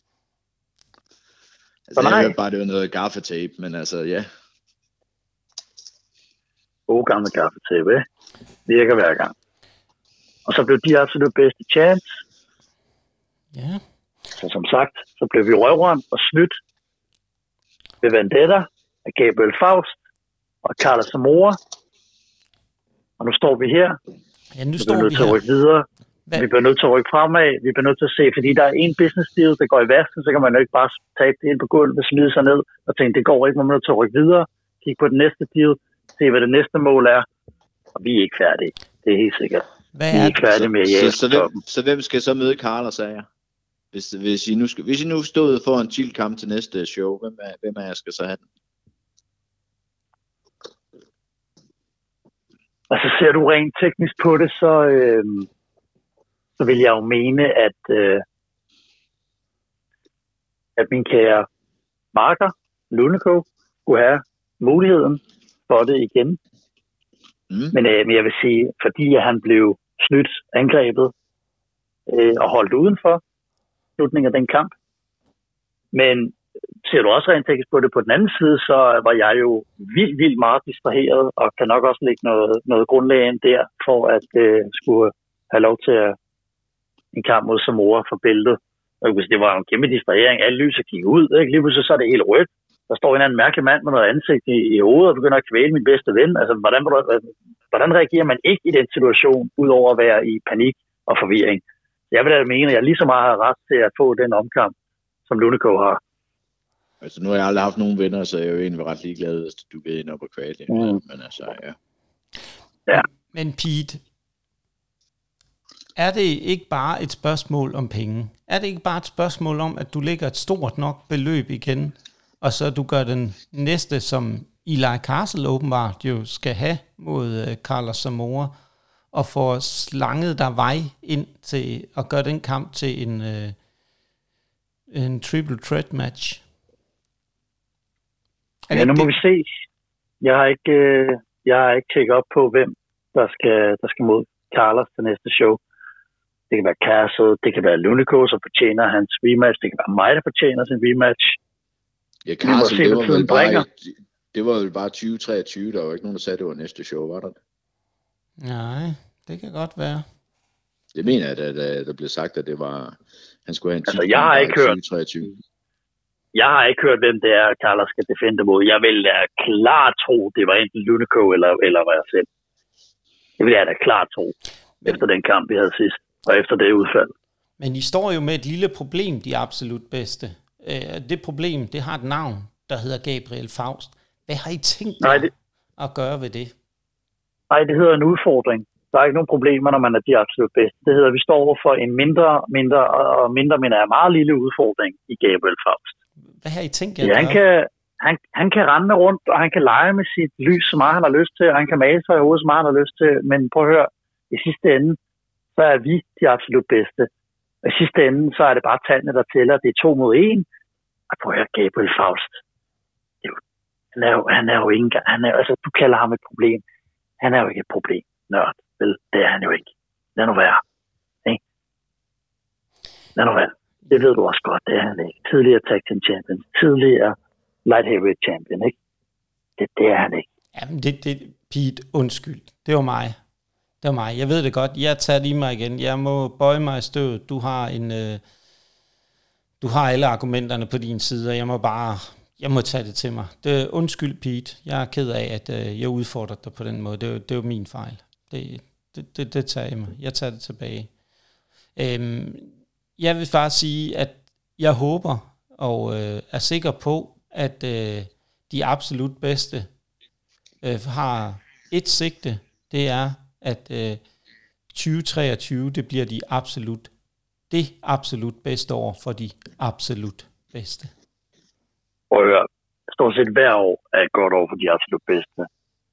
Altså, jeg hørte bare, det var noget gaffetape, men altså, ja. gode gamle kaffetæppe, ikke? virker hver gang. Og så blev de absolut bedste chance. Ja. Så som sagt, så blev vi røvrøn og snydt ved Vendetta af Gabriel Faust og Carla Zamora. Og nu står vi her. Ja, nu Vi står bliver nødt vi til at rykke videre. Hvad? Vi bliver nødt til at rykke fremad. Vi bliver nødt til at se, fordi der er en business deal, der går i vasken, så kan man jo ikke bare tabe det ind på gulvet, smide sig ned og tænke, det går ikke, man er nødt til at rykke videre. Kigge på den næste deal, se hvad det næste mål er. Og vi er ikke færdige. Det er helt sikkert. Hvad Vi er er ikke færdige med at så, så, toppen. hvem, så hvem skal så møde Carla, sagde jeg? Hvis, hvis, I nu skal, hvis I nu stod for en chill kamp til næste show, hvem er, hvem er jeg skal så have den? Altså ser du rent teknisk på det, så, øh, så vil jeg jo mene, at, øh, at min kære marker, Lundeko, skulle have muligheden for det igen. Mm. Men, øh, men jeg vil sige, fordi han blev snydt, angrebet øh, og holdt udenfor slutningen af den kamp. Men ser du også rent teknisk på det på den anden side, så var jeg jo vildt, vildt meget distraheret, og kan nok også lægge noget, noget grundlag ind der, for at øh, skulle have lov til at en kamp mod Samora for bæltet. Og det var en kæmpe distrahering. Alle lyser gik ud. Ikke? Lige pludselig så er det helt rødt. Der står en eller anden mærkelig mand med noget ansigt i, i hovedet og begynder at kvæle min bedste ven. Altså, hvordan, hvordan reagerer man ikke i den situation, udover at være i panik og forvirring? Jeg vil da mene, at jeg lige så meget har ret til at få den omkamp, som Lundeko har. Altså, nu har jeg aldrig haft nogen venner, så jeg er jo egentlig ret ligeglad, hvis du giver ind op og kvalie. Mm. Men altså, ja. Men Pete, er det ikke bare et spørgsmål om penge? Er det ikke bare et spørgsmål om, at du lægger et stort nok beløb igen, og så du gør den næste, som Eli Castle åbenbart jo skal have mod uh, Carlos Zamora, og får slanget der vej ind til at gøre den kamp til en, uh, en triple threat match? Er det Ja, nu må det? vi se. Jeg har ikke, øh, jeg har ikke tjekket op på, hvem der skal, der skal mod Carlos til næste show. Det kan være Castle, det kan være Lunico, som fortjener hans rematch. Det kan være mig, der fortjener sin rematch. Ja, Carsten, se, det var, vel bare, det var vel bare 2023, der var ikke nogen, der sagde, det var næste show, var der? Nej, det kan godt være. Det mener jeg, at, at der blev sagt, at det var, han skulle have en Altså, jeg har ikke hørt- 2023. Jeg har ikke hørt, hvem det er, Carlos skal defende mod. Jeg vil da klart tro, det var enten Lunico eller, eller hvad jeg selv. Det vil jeg da klart tro, efter den kamp, vi havde sidst, og efter det udfald. Men I står jo med et lille problem, de absolut bedste. Øh, Det problem, det har et navn, der hedder Gabriel Faust. Hvad har I tænkt Nej, det- at gøre ved det? Nej, det hedder en udfordring. Der er ikke nogen problemer, når man er de absolut bedste. Det hedder, at vi står over for en mindre, mindre og mindre, men er meget lille udfordring i Gabriel Faust. Hvad har I tænkt jer Ja, han, kan, han, han kan rende rundt, og han kan lege med sit lys, så meget han har lyst til, og han kan male sig i hovedet, så meget han har lyst til. Men prøv at høre, i sidste ende, så er vi de absolut bedste. Og i sidste ende, så er det bare tallene, der tæller. Det er to mod en. Og prøv at høre, Gabriel Faust. Jo, han, er jo, han er jo ikke engang, han er, altså, du kalder ham et problem. Han er jo ikke et problem, nørd. Vel, det er han jo ikke. Lad nu være. Ikke? Lad nu være. Det ved du også godt, det er han ikke. Tidligere tag team champion. Tidligere light heavyweight champion, ikke? Det, det er han ikke. Jamen, det, det, Pete, undskyld. Det var mig. Det var mig. Jeg ved det godt. Jeg tager lige mig igen. Jeg må bøje mig i støvet. Du har en... Øh, du har alle argumenterne på din side, og jeg må bare... Jeg må tage det til mig. Det, undskyld, Pete. Jeg er ked af, at øh, jeg udfordrer dig på den måde. Det, det var min fejl. Det, det, det, det tager jeg mig. Jeg tager det tilbage. Øhm, jeg vil bare sige, at jeg håber og øh, er sikker på, at øh, de absolut bedste øh, har et sigte. Det er, at øh, 2023, det bliver de absolut, det absolut bedste år for de absolut bedste. Prøv at høre. Stort set hver år er et godt år for de absolut bedste.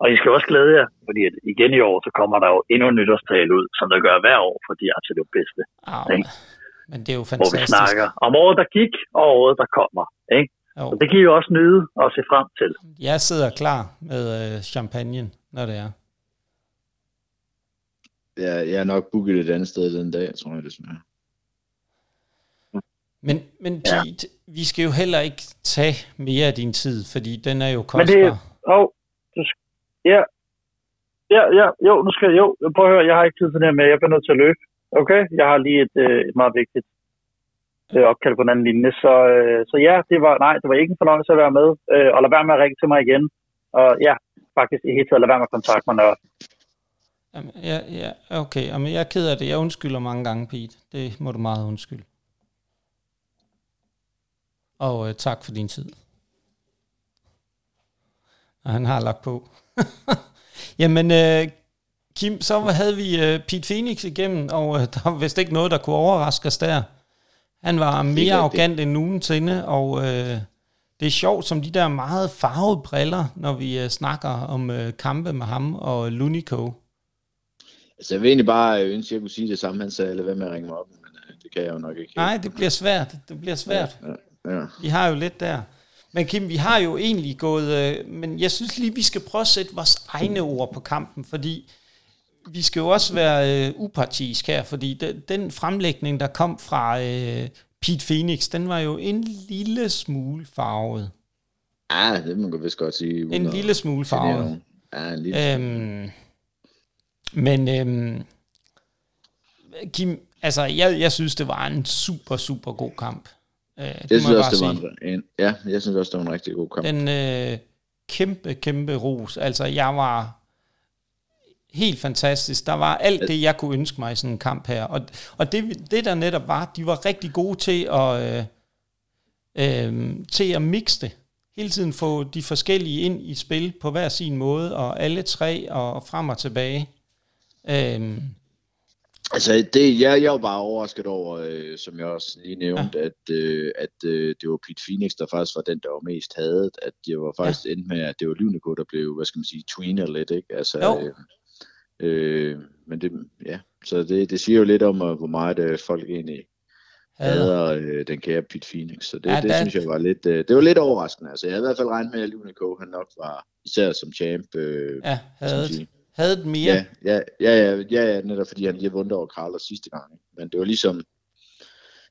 Og I skal også glæde jer, fordi at igen i år, så kommer der jo endnu en nytårstale ud, som der gør hver år for de absolut bedste. Ah, Ikke? men det er jo Hvor vi fantastisk. snakker om året, der gik, og året, der kommer. Ikke? Jo. Så det kan I jo også nyde og se frem til. Jeg sidder klar med øh, champagne, når det er. Jeg, jeg er nok booket et andet sted den dag, tror jeg desværre. Men, men Ja. Pete, vi skal jo heller ikke tage mere af din tid, fordi den er jo Men kostbar. det, oh, du, ja, Ja, ja, jo, nu skal jeg, jo, prøv at høre, jeg har ikke tid til det her med, jeg bliver nødt til at løbe. Okay, jeg har lige et, øh, et meget vigtigt øh, opkald på den anden linje. Så, øh, så ja, det var, nej, det var ikke en fornøjelse at være med, øh, og lad være med at ringe til mig igen. Og ja, faktisk i hele taget lad være med at kontakte mig, Jamen, ja, ja, okay. Jamen, jeg er ked af det. Jeg undskylder mange gange, Pete. Det må du meget undskylde. Og øh, tak for din tid. Og han har lagt på. Jamen, øh, Kim, så havde vi øh, Pete Phoenix igennem, og øh, der var vist ikke noget, der kunne overraske os der. Han var mere arrogant end nogensinde, og øh, det er sjovt som de der meget farvede briller, når vi øh, snakker om øh, kampe med ham og Lunico. Altså, jeg vil egentlig bare øh, ønske, at jeg kunne sige det samme, han sagde, eller hvad med at ringe mig op, men øh, det kan jeg jo nok ikke. Nej, det bliver svært. Det bliver svært. Ja, ja. Vi har jo lidt der. Men Kim, vi har jo egentlig gået... Øh, men jeg synes lige, vi skal prøve at sætte vores egne ord på kampen, fordi vi skal jo også være øh, upartisk her, fordi den, den fremlægning, der kom fra øh, Pete Phoenix, den var jo en lille smule farvet. Ja, det må man vist godt sige. En lille smule farvet. Ja, en lille Øhm, men øhm, Kim, altså jeg, jeg synes, det var en super, super god kamp. Øh, det Jeg synes jeg også, det var sige. en, en, ja, jeg synes også, det var en rigtig god kamp. Den øh, kæmpe, kæmpe ros. Altså, jeg var helt fantastisk. Der var alt det, jeg kunne ønske mig i sådan en kamp her. Og, og det, det, der netop var, de var rigtig gode til at, øh, øh, til at mixe det. Hele tiden få de forskellige ind i spil på hver sin måde, og alle tre, og frem og tilbage. Øh, Altså, det, jeg, jeg var bare overrasket over, øh, som jeg også lige nævnte, ja. at, øh, at øh, det var Pete Phoenix, der faktisk var den, der var mest hadet. At det var faktisk ja. endt med, at det var Lyvneko, der blev, hvad skal man sige, tweener lidt, ikke? Altså, Jo. øh, øh, men det, ja, så det, det siger jo lidt om, øh, hvor meget øh, folk egentlig hader øh, den kære Pete Phoenix. Så det, Ja, det der- synes jeg var lidt, øh, det var lidt overraskende. Altså, jeg havde i hvert fald regnet med, at Lyvneko, han nok var, især som champ, øh, ja, man havde, havde mere. Ja, ja, ja, ja, ja, ja, netop fordi han lige vundet over Carlos sidste gang. Men det var ligesom,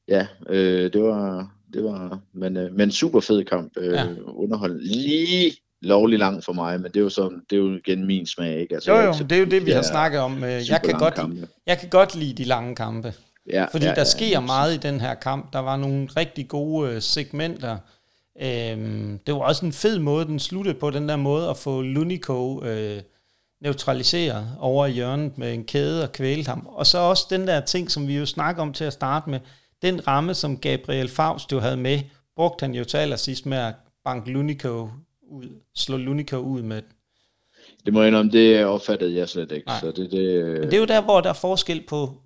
ja, øh, det var, det var, men, øh, men super fed kamp, øh, Ja. underholdende. Lige lovlig lang for mig, men det er jo sådan, det er jo igen min smag, ikke? Altså, Jo, jo, det er jo det, vi har snakket om. Øh, Jeg kan, godt, kampe. jeg kan godt lide de lange kampe. Ja, Fordi ja, der ja, sker ja. meget i den her kamp. Der var nogle rigtig gode øh, segmenter. Øhm, det var også en fed måde, den sluttede på, den der måde at få Lunico øh, neutraliseret over i hjørnet med en kæde og kvælt ham. Og så også den der ting, som vi jo snakker om til at starte med, den ramme, som Gabriel Faust jo havde med, brugte han jo til allersidst med at banke Lunico ud, slå Lunico ud med den. Det må jeg indrømme, det opfattede jeg slet ikke. Nej. Så det, det, Men det er jo der, hvor der er forskel på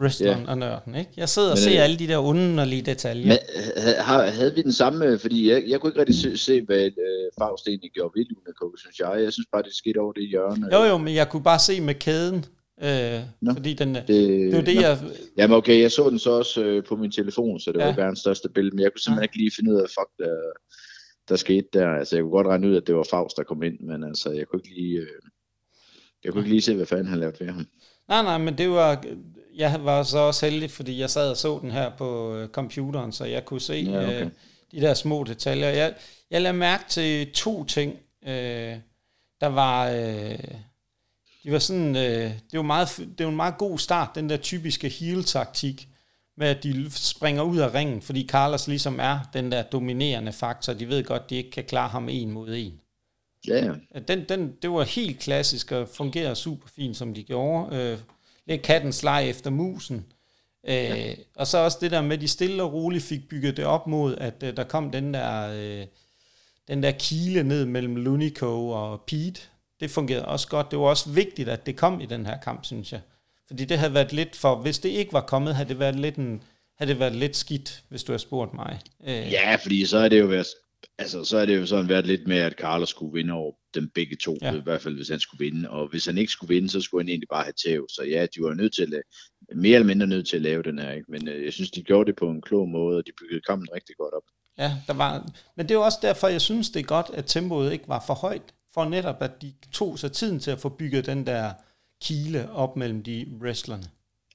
wrestleren Ja. og nørden, ikke? Jeg sidder og Men, ser øh, alle de der underlige detaljer. Men ha- har, havde vi den samme, fordi jeg, jeg kunne ikke rigtig se, se hvad øh, Faust egentlig gjorde ved Lunaco, synes jeg. Jeg synes bare, det skete over det hjørne. Jo, jo, men jeg kunne bare se med kæden, øh, Nå. fordi den, det, Det, er jo det, nå. jeg... Jamen okay, jeg så den så også øh, på min telefon, så det Ja. ja. var verdens største billede, men jeg kunne simpelthen Ja. ikke lige finde ud af, fuck, der, der skete der. Altså, jeg kunne godt regne ud, at det var Faust, der kom ind, men altså, jeg kunne ikke lige, øh, jeg kunne ikke lige se, hvad fanden han lavede ved ham. Nej, nej, men det var... Jeg var så også heldig, fordi jeg sad og så den her på øh, computeren, så jeg kunne se Ja, okay. øh, de der små detaljer. Jeg, jeg lagde mærke til to ting. Øh, der var... Øh, de var sådan, øh, det var meget, det var en meget god start, den der typiske heel-taktik, med at de springer ud af ringen, fordi Carlos ligesom er den der dominerende faktor. De ved godt, de ikke kan klare ham en mod en. Ja, ja. Den, den, det var helt klassisk og fungerer super fint, som de gjorde. Øh, lidt kattens leg efter musen. Øh, ja. Og så også det der med, at de stille og roligt fik bygget det op mod, at øh, der kom den der, øh, den der kile ned mellem Lunico og Pete. Det fungerede også godt. Det var også vigtigt, at det kom i den her kamp, synes jeg. Fordi det havde været lidt for, hvis det ikke var kommet, havde det været lidt, en, havde det været lidt skidt, hvis du havde spurgt mig. Øh, ja, fordi så er det jo været, altså, så er det jo sådan været lidt med, at Carlos skulle vinde over dem begge to, Ja. i hvert fald hvis han skulle vinde, og hvis han ikke skulle vinde, så skulle han egentlig bare have tæv, så ja, de var nødt til at lave, mere eller mindre nødt til at lave den her, ikke? men øh, jeg synes, de gjorde det på en klog måde, og de byggede kampen rigtig godt op. Ja, der var, men det er jo også derfor, jeg synes, det er godt, at tempoet ikke var for højt, for netop, at de tog sig tiden til at få bygget den der kile op mellem de wrestlerne.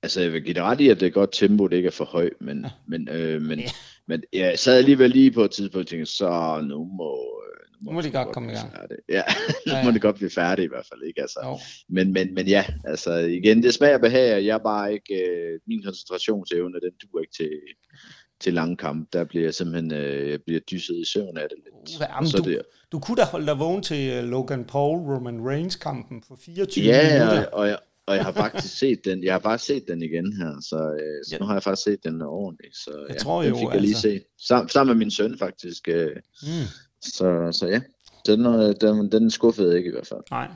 Altså, jeg vil give dig ret i, at det er godt tempo, det ikke er for højt, men, ja. men, øh, men, Ja. Ja. men jeg sad alligevel lige på et tidspunkt og tænkte, så nu må, nu må de godt komme i gang. Færdig. Ja, nu ja, ja. må det godt blive færdigt i hvert fald, ikke? Altså, men, men, men ja, altså igen, det smager behag, jeg er bare ikke, øh, min koncentrationsevne, den duer ikke til, til lange kamp. Der bliver jeg simpelthen øh, jeg bliver dyset i søvn af det lidt. Jamen, så du, det, du kunne da holde dig vågen til uh, Logan Paul, Roman Reigns kampen for 24 ja, minutter. Ja, og jeg, og jeg har faktisk set den, jeg har bare set den igen her, så, øh, så ja. nu har jeg faktisk set den ordentligt, så jeg ja, tror jo, den fik jeg lige altså. set. Sam, sammen med min søn faktisk, øh, mm. så, så ja, den, øh, den, den skuffede ikke i hvert fald. Nej,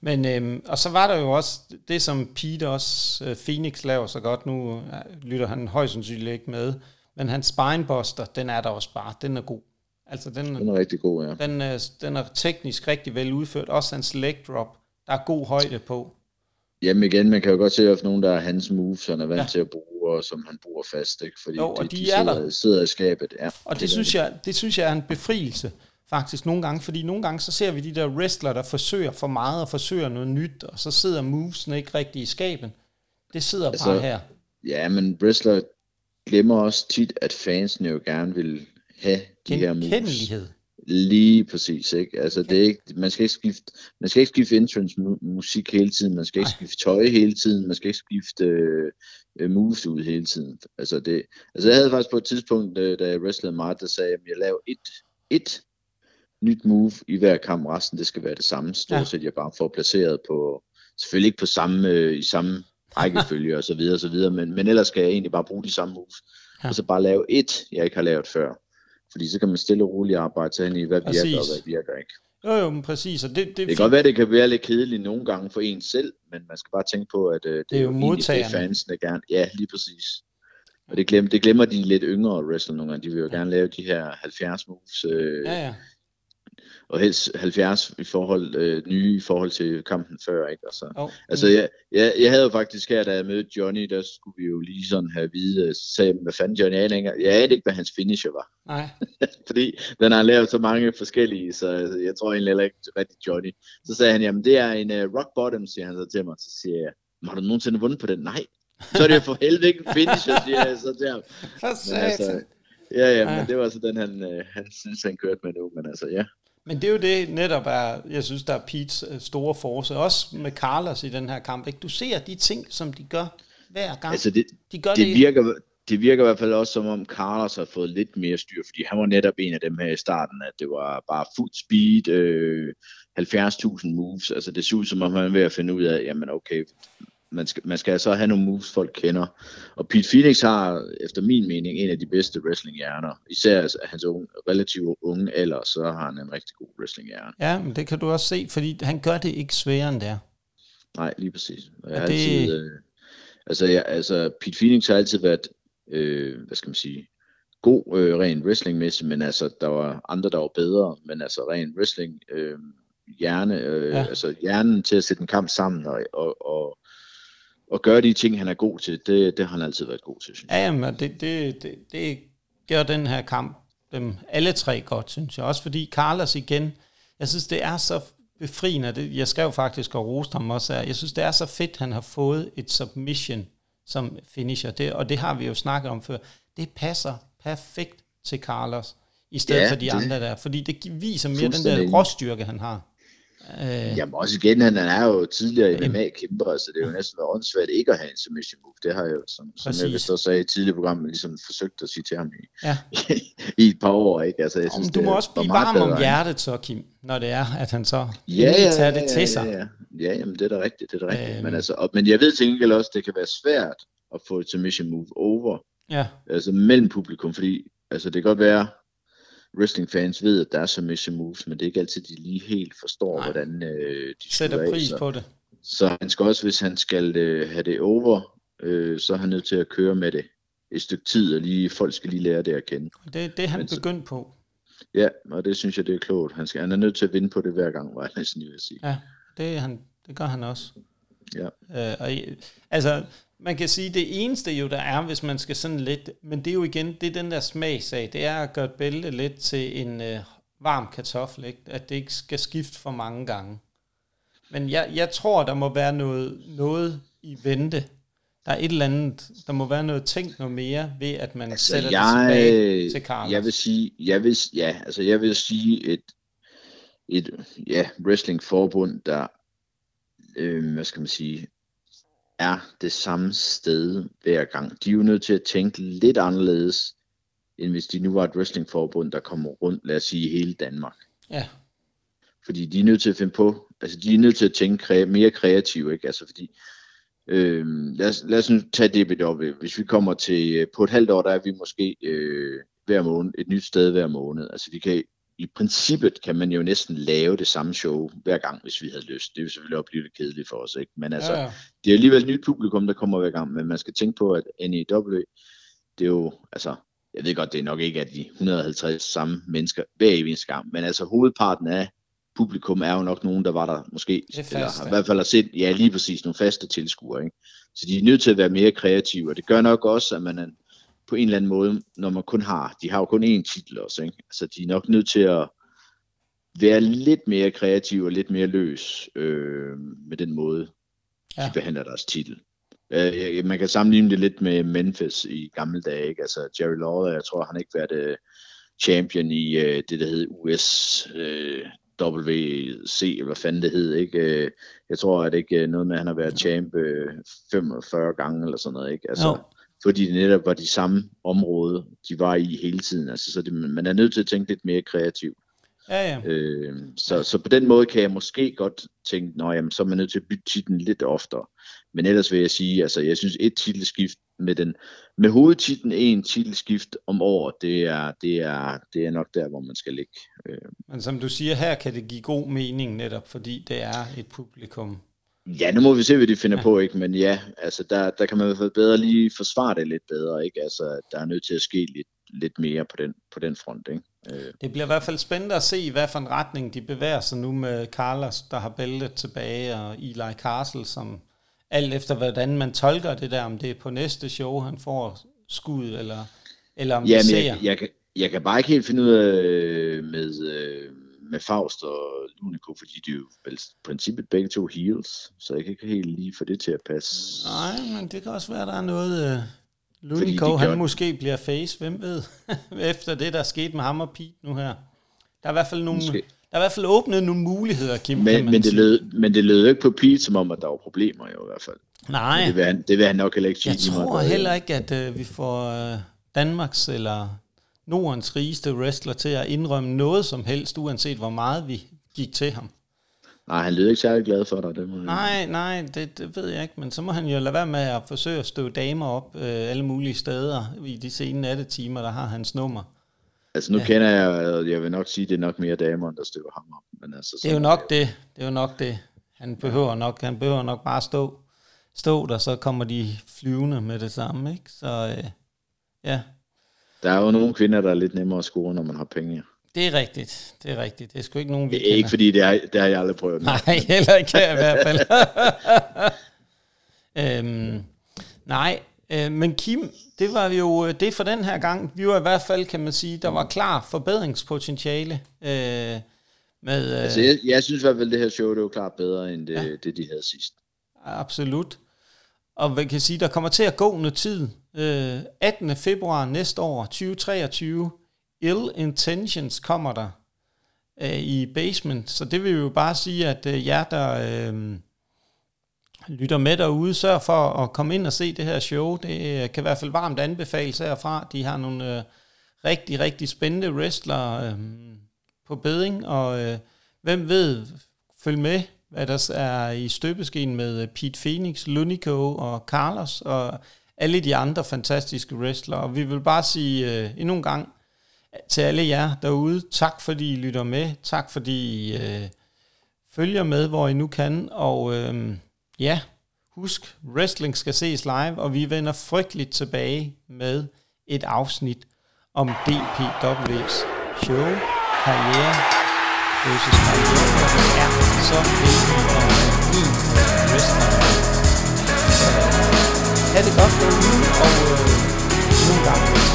men, øhm, og så var der jo også det, som Pete også, øh, Phoenix laver så godt, nu øh, lytter han højst sandsynligt ikke med, men hans spinebuster, den er der også bare, den er god. Altså den, den er rigtig god, ja. Den, øh, den er teknisk rigtig vel udført, også hans leg drop, der er god højde på. Jamen igen, man kan jo godt se, at nogen, der er hans moves, han er vant ja. til at bruge, og som han bruger fast, ikke? fordi jo, og de, de, de sidder, der. sidder i skabet. Ja, og det, det, synes jeg, det synes jeg er en befrielse, faktisk nogle gange, fordi nogle gange så ser vi de der wrestler, der forsøger for meget og forsøger noget nyt, og så sidder movesene ikke rigtig i skabet. Det sidder altså, bare her. Ja, men wrestler glemmer også tit, at fansene jo gerne vil have de her moves. Lige præcis, ikke? Altså, det er ikke, man, skal ikke skifte, man skal ikke skifte entrance musik hele tiden, man skal ikke Ej. skifte tøj hele tiden, man skal ikke skifte uh, moves ud hele tiden. Altså, det, altså, jeg havde faktisk på et tidspunkt, øh, da jeg wrestlede meget, der sagde, at jeg laver et, et nyt move i hver kamp, resten det skal være det samme, stort ja. set jeg bare får placeret på, selvfølgelig ikke på samme, øh, i samme rækkefølge og så videre og så videre, men, men ellers skal jeg egentlig bare bruge de samme moves, ja. og så bare lave et, jeg ikke har lavet før. Fordi så kan man stille og roligt arbejde sig ind i, hvad præcis. virker og hvad virker ikke. Jo, jo, men præcis. Og det, det, det kan godt være, det kan være lidt kedeligt nogle gange for en selv, men man skal bare tænke på, at uh, det, det er jo modtagerne. Fansene gerne. Ja, lige præcis. Og det glemmer, det glemmer de lidt yngre wrestler nogle gange. De vil jo ja. gerne lave de her 70 moves. Øh, ja, ja og helst 70 i forhold, øh, nye i forhold til kampen før, ikke? Altså, oh. altså jeg, jeg, jeg, havde jo faktisk her, da jeg mødte Johnny, der skulle vi jo lige sådan have vide, så sagde jeg, hvad fanden Johnny, jeg anede, jeg anede ikke, hvad hans finisher var. Nej. Fordi den har lavet så mange forskellige, så jeg tror egentlig heller ikke rigtig Johnny. Så sagde han, jamen det er en uh, rock bottom, siger han så til mig. Så siger jeg, har du nogensinde vundet på den? Nej. Så er det for helvede ikke en finisher, siger jeg så til ham. For altså, Ja, ja, men det var så den, han, øh, han synes, han kørte med nu, men altså, ja. Men det er jo det netop er, jeg synes, der er Pete's øh, store force, også med Carlos i den her kamp. Ikke? Du ser de ting, som de gør hver gang. Altså det, de gør det, det, virker, det virker i hvert fald også som om Carlos har fået lidt mere styr, fordi han var netop en af dem her i starten, at det var bare fuld speed, øh, 70.000 moves. Altså det så ud som om han er ved at finde ud af, jamen okay, man skal, man skal så have nogle moves, folk kender. Og Pete Phoenix har, efter min mening, en af de bedste wrestlinghjerner. Især af hans unge, relativt unge alder, så har han en rigtig god wrestlinghjerne. Ja, men det kan du også se, fordi han gør det ikke sværere end det Nej, lige præcis. Jeg det... altid, øh, altså, jeg, altså, Pete Phoenix har altid været, øh, hvad skal man sige, god øh, rent wrestlingmæssigt, men altså, der var andre, der var bedre, men altså rent wrestling, øh, hjerne, øh, ja. altså hjernen til at sætte en kamp sammen og, og, og at gøre de ting, han er god til, det, det har han altid været god til, synes jeg. Ja, jamen, det, det, det, det gør den her kamp dem alle tre godt, synes jeg. Også fordi Carlos igen, jeg synes, det er så befriende. Det, jeg skrev faktisk og roste ham også her. Jeg synes, det er så fedt, han har fået et submission som finisher. Det, og det har vi jo snakket om før. Det passer perfekt til Carlos, i stedet ja, for de det, andre der. Fordi det viser mere den der råstyrke, han har. Øh, Jamen også igen, han er jo tidligere MMA-kæmper, så det er jo næsten været åndssvagt ikke at have en submission move. Det har jeg jo, som, som jeg vist også sagde i tidligere program, ligesom forsøgt at sige til ham i, ja. i et par år. Ikke? Altså, jeg synes, du må også blive varm om hjertet så, Kim, når det er, at han så ja, ja, tager det til sig. Ja, ja. ja jamen, det er da rigtigt. Det er da rigtigt. Øhm. Men, altså, og, men jeg ved til gengæld også, at det kan være svært at få et submission move over. Ja. Altså mellem publikum, fordi altså, det kan godt være, wrestling-fans ved, at der er submission moves, men det er ikke altid, de lige helt forstår, Nej. hvordan øh, de sætter pris af, på det. Så han skal også, hvis han skal øh, have det over, øh, så er han nødt til at køre med det et stykke tid, og lige, folk skal lige lære det at kende. Det, det er han men, begyndt på. Ja, og det synes jeg, det er klogt. Han, skal, han er nødt til at vinde på det hver gang, var jeg næsten lige vil sige. Ja, det, er han, det gør han også. Ja. Øh, og, altså, man kan sige, det eneste jo, der er, hvis man skal sådan lidt, men det er jo igen, det er den der smagsag, det er at gøre et bælte lidt til en øh, varm kartoffel, ikke? at det ikke skal skifte for mange gange. Men jeg, jeg tror, der må være noget, noget i vente. Der er et eller andet, der må være noget tænkt noget mere ved, at man altså, sætter jeg, det tilbage til Carlos. Jeg vil sige, jeg vil, ja, altså jeg vil sige et, et ja, wrestlingforbund, der, øh, hvad skal man sige, er det samme sted hver gang. De er jo nødt til at tænke lidt anderledes, end hvis de nu var et wrestlingforbund, der kommer rundt, lad os sige, hele Danmark. Ja. Fordi de er nødt til at finde på, altså de er nødt til at tænke kre- mere kreativt, ikke? Altså fordi, øh, lad, os, lad os nu tage DBW. Hvis vi kommer til, øh, på et halvt år, der er vi måske øh, hver måned, et nyt sted hver måned. Altså vi kan, i princippet kan man jo næsten lave det samme show hver gang, hvis vi havde lyst. Det er jo selvfølgelig også blive lidt kedeligt for os, ikke? Men altså, Ja, ja. det er alligevel et nyt publikum, der kommer hver gang, men man skal tænke på, at NEW, det er jo, altså, jeg ved godt, det er nok ikke af de 150 samme mennesker hver eneste gang, men altså hovedparten af publikum er jo nok nogen, der var der måske, er eller har i hvert fald har set, ja lige præcis, nogle faste tilskuere, ikke? Så de er nødt til at være mere kreative, og det gør nok også, at man på en eller anden måde, når man kun har, de har jo kun én titel også, ikke? Altså de er nok nødt til at være lidt mere kreative og lidt mere løs øh, med den måde, ja. De behandler deres titel. Øh, man kan sammenligne det lidt med Memphis i gamle dage, ikke? Altså Jerry Lawler, jeg tror, han ikke været øh, champion i øh, det, der hed US øh, WC, eller hvad fanden det hed, ikke? Øh, jeg tror, at det ikke er noget med, at han har været champ øh, 45 gange eller sådan noget, ikke? Altså, Jo. Fordi det netop var de samme område, de var i hele tiden. Altså, så det, man er nødt til at tænke lidt mere kreativt. Ja, ja. Øh, så, så på den måde kan jeg måske godt tænke, nå jamen, så er man nødt til at bytte titlen lidt oftere. Men ellers vil jeg sige, altså jeg synes et titelskift med den med hovedtitlen en titelskift om året, det er, det er, det er nok der, hvor man skal ligge. Øh, Men som du siger, her kan det give god mening netop, fordi det er et publikum. Ja, nu må vi se, hvad de finder ja. på, ikke? Men ja, altså der, der kan man i hvert fald bedre lige forsvare det lidt bedre, ikke? Altså der er nødt til at ske lidt, lidt mere på den, på den front, ikke? Øh, Det bliver i hvert fald spændende at se, hvad for en retning de bevæger sig nu med Carlos, der har bæltet tilbage, og Eli Castle, som alt efter hvordan man tolker det der, om det er på næste show, han får skud, eller, eller om Ja, vi men ser. jeg, jeg, kan, jeg kan bare ikke helt finde ud af øh, med, øh, med Faust og Lunico, fordi de er jo vel princippet begge to heels, så jeg kan ikke helt lige få det til at passe. Nej, men det kan også være, der er noget... Fordi Lunico, han gør- måske bliver face, hvem ved, efter det, der er sket med ham og Pete nu her. Der er i hvert fald nogle, Måske. der er i hvert fald åbnet nogle muligheder, Kim, Men, men, det lød, men det lød jo ikke på Pete som om, at der var problemer jo i hvert fald. Nej, Det vil han, det vil han nok heller ikke sige. jeg tror heller ikke, at uh, vi får uh, Danmarks eller Nordens rigeste wrestler til at indrømme noget som helst, uanset hvor meget vi gik til ham. Nej, han lød ikke særlig glad for dig. Det må jeg- Nej, nej, det, det ved jeg ikke, men så må han jo lade være med at forsøge at støve damer op øh, alle mulige steder i de sene nattetimer, der har hans nummer. Altså nu ja. kender jeg, og jeg vil nok sige, det er nok mere damer, der støver ham op. Men altså, Det er jo nok det. Det er jo nok det. Han behøver nok, han behøver nok bare stå, stå der, så kommer de flyvende med det samme, ikke? Så øh, ja, Der er jo nogle kvinder, der er lidt nemmere at score, når man har penge. det er rigtigt. Det er rigtigt. Det er sgu ikke nogen, vi Det er ikke fordi, det, er, det har jeg aldrig prøvet. Nej, heller ikke her i hvert fald. øhm, nej, øh, men Kim, det var jo øh, det for den her gang. Vi var i hvert fald, kan man sige, der var klar forbedringspotentiale. Øh, med, øh, Altså, jeg, jeg synes i hvert fald, det her show, det var klart bedre, end det, ja. det de havde sidst. Absolut. Og man kan sige, der kommer til at gå noget tid. Øh, 18. februar næste år, 2023, Ill Intentions kommer der øh, i Basement. Så det vil jo bare sige, at øh, jer, der øh, lytter med derude, sørg for at komme ind og se det her show. Det øh, kan i hvert fald varmt anbefales herfra. De har nogle øh, rigtig, rigtig spændende wrestlere øh, på beding, og øh, hvem ved, følg med, hvad der er i støbeskeen med øh, Pete Phoenix, Lunico og Carlos og alle de andre fantastiske wrestlere. Og vi vil bare sige øh, endnu en gang til alle jer derude, tak fordi I lytter med, tak fordi I øh, følger med, hvor I nu kan, og øh, ja, husk, wrestling skal ses live, og vi vender frygteligt tilbage med et afsnit om DPW's show, karriere versus karriere, så heldige at have en wrestler. Så, Ha' det godt derude, og øh, endnu en gang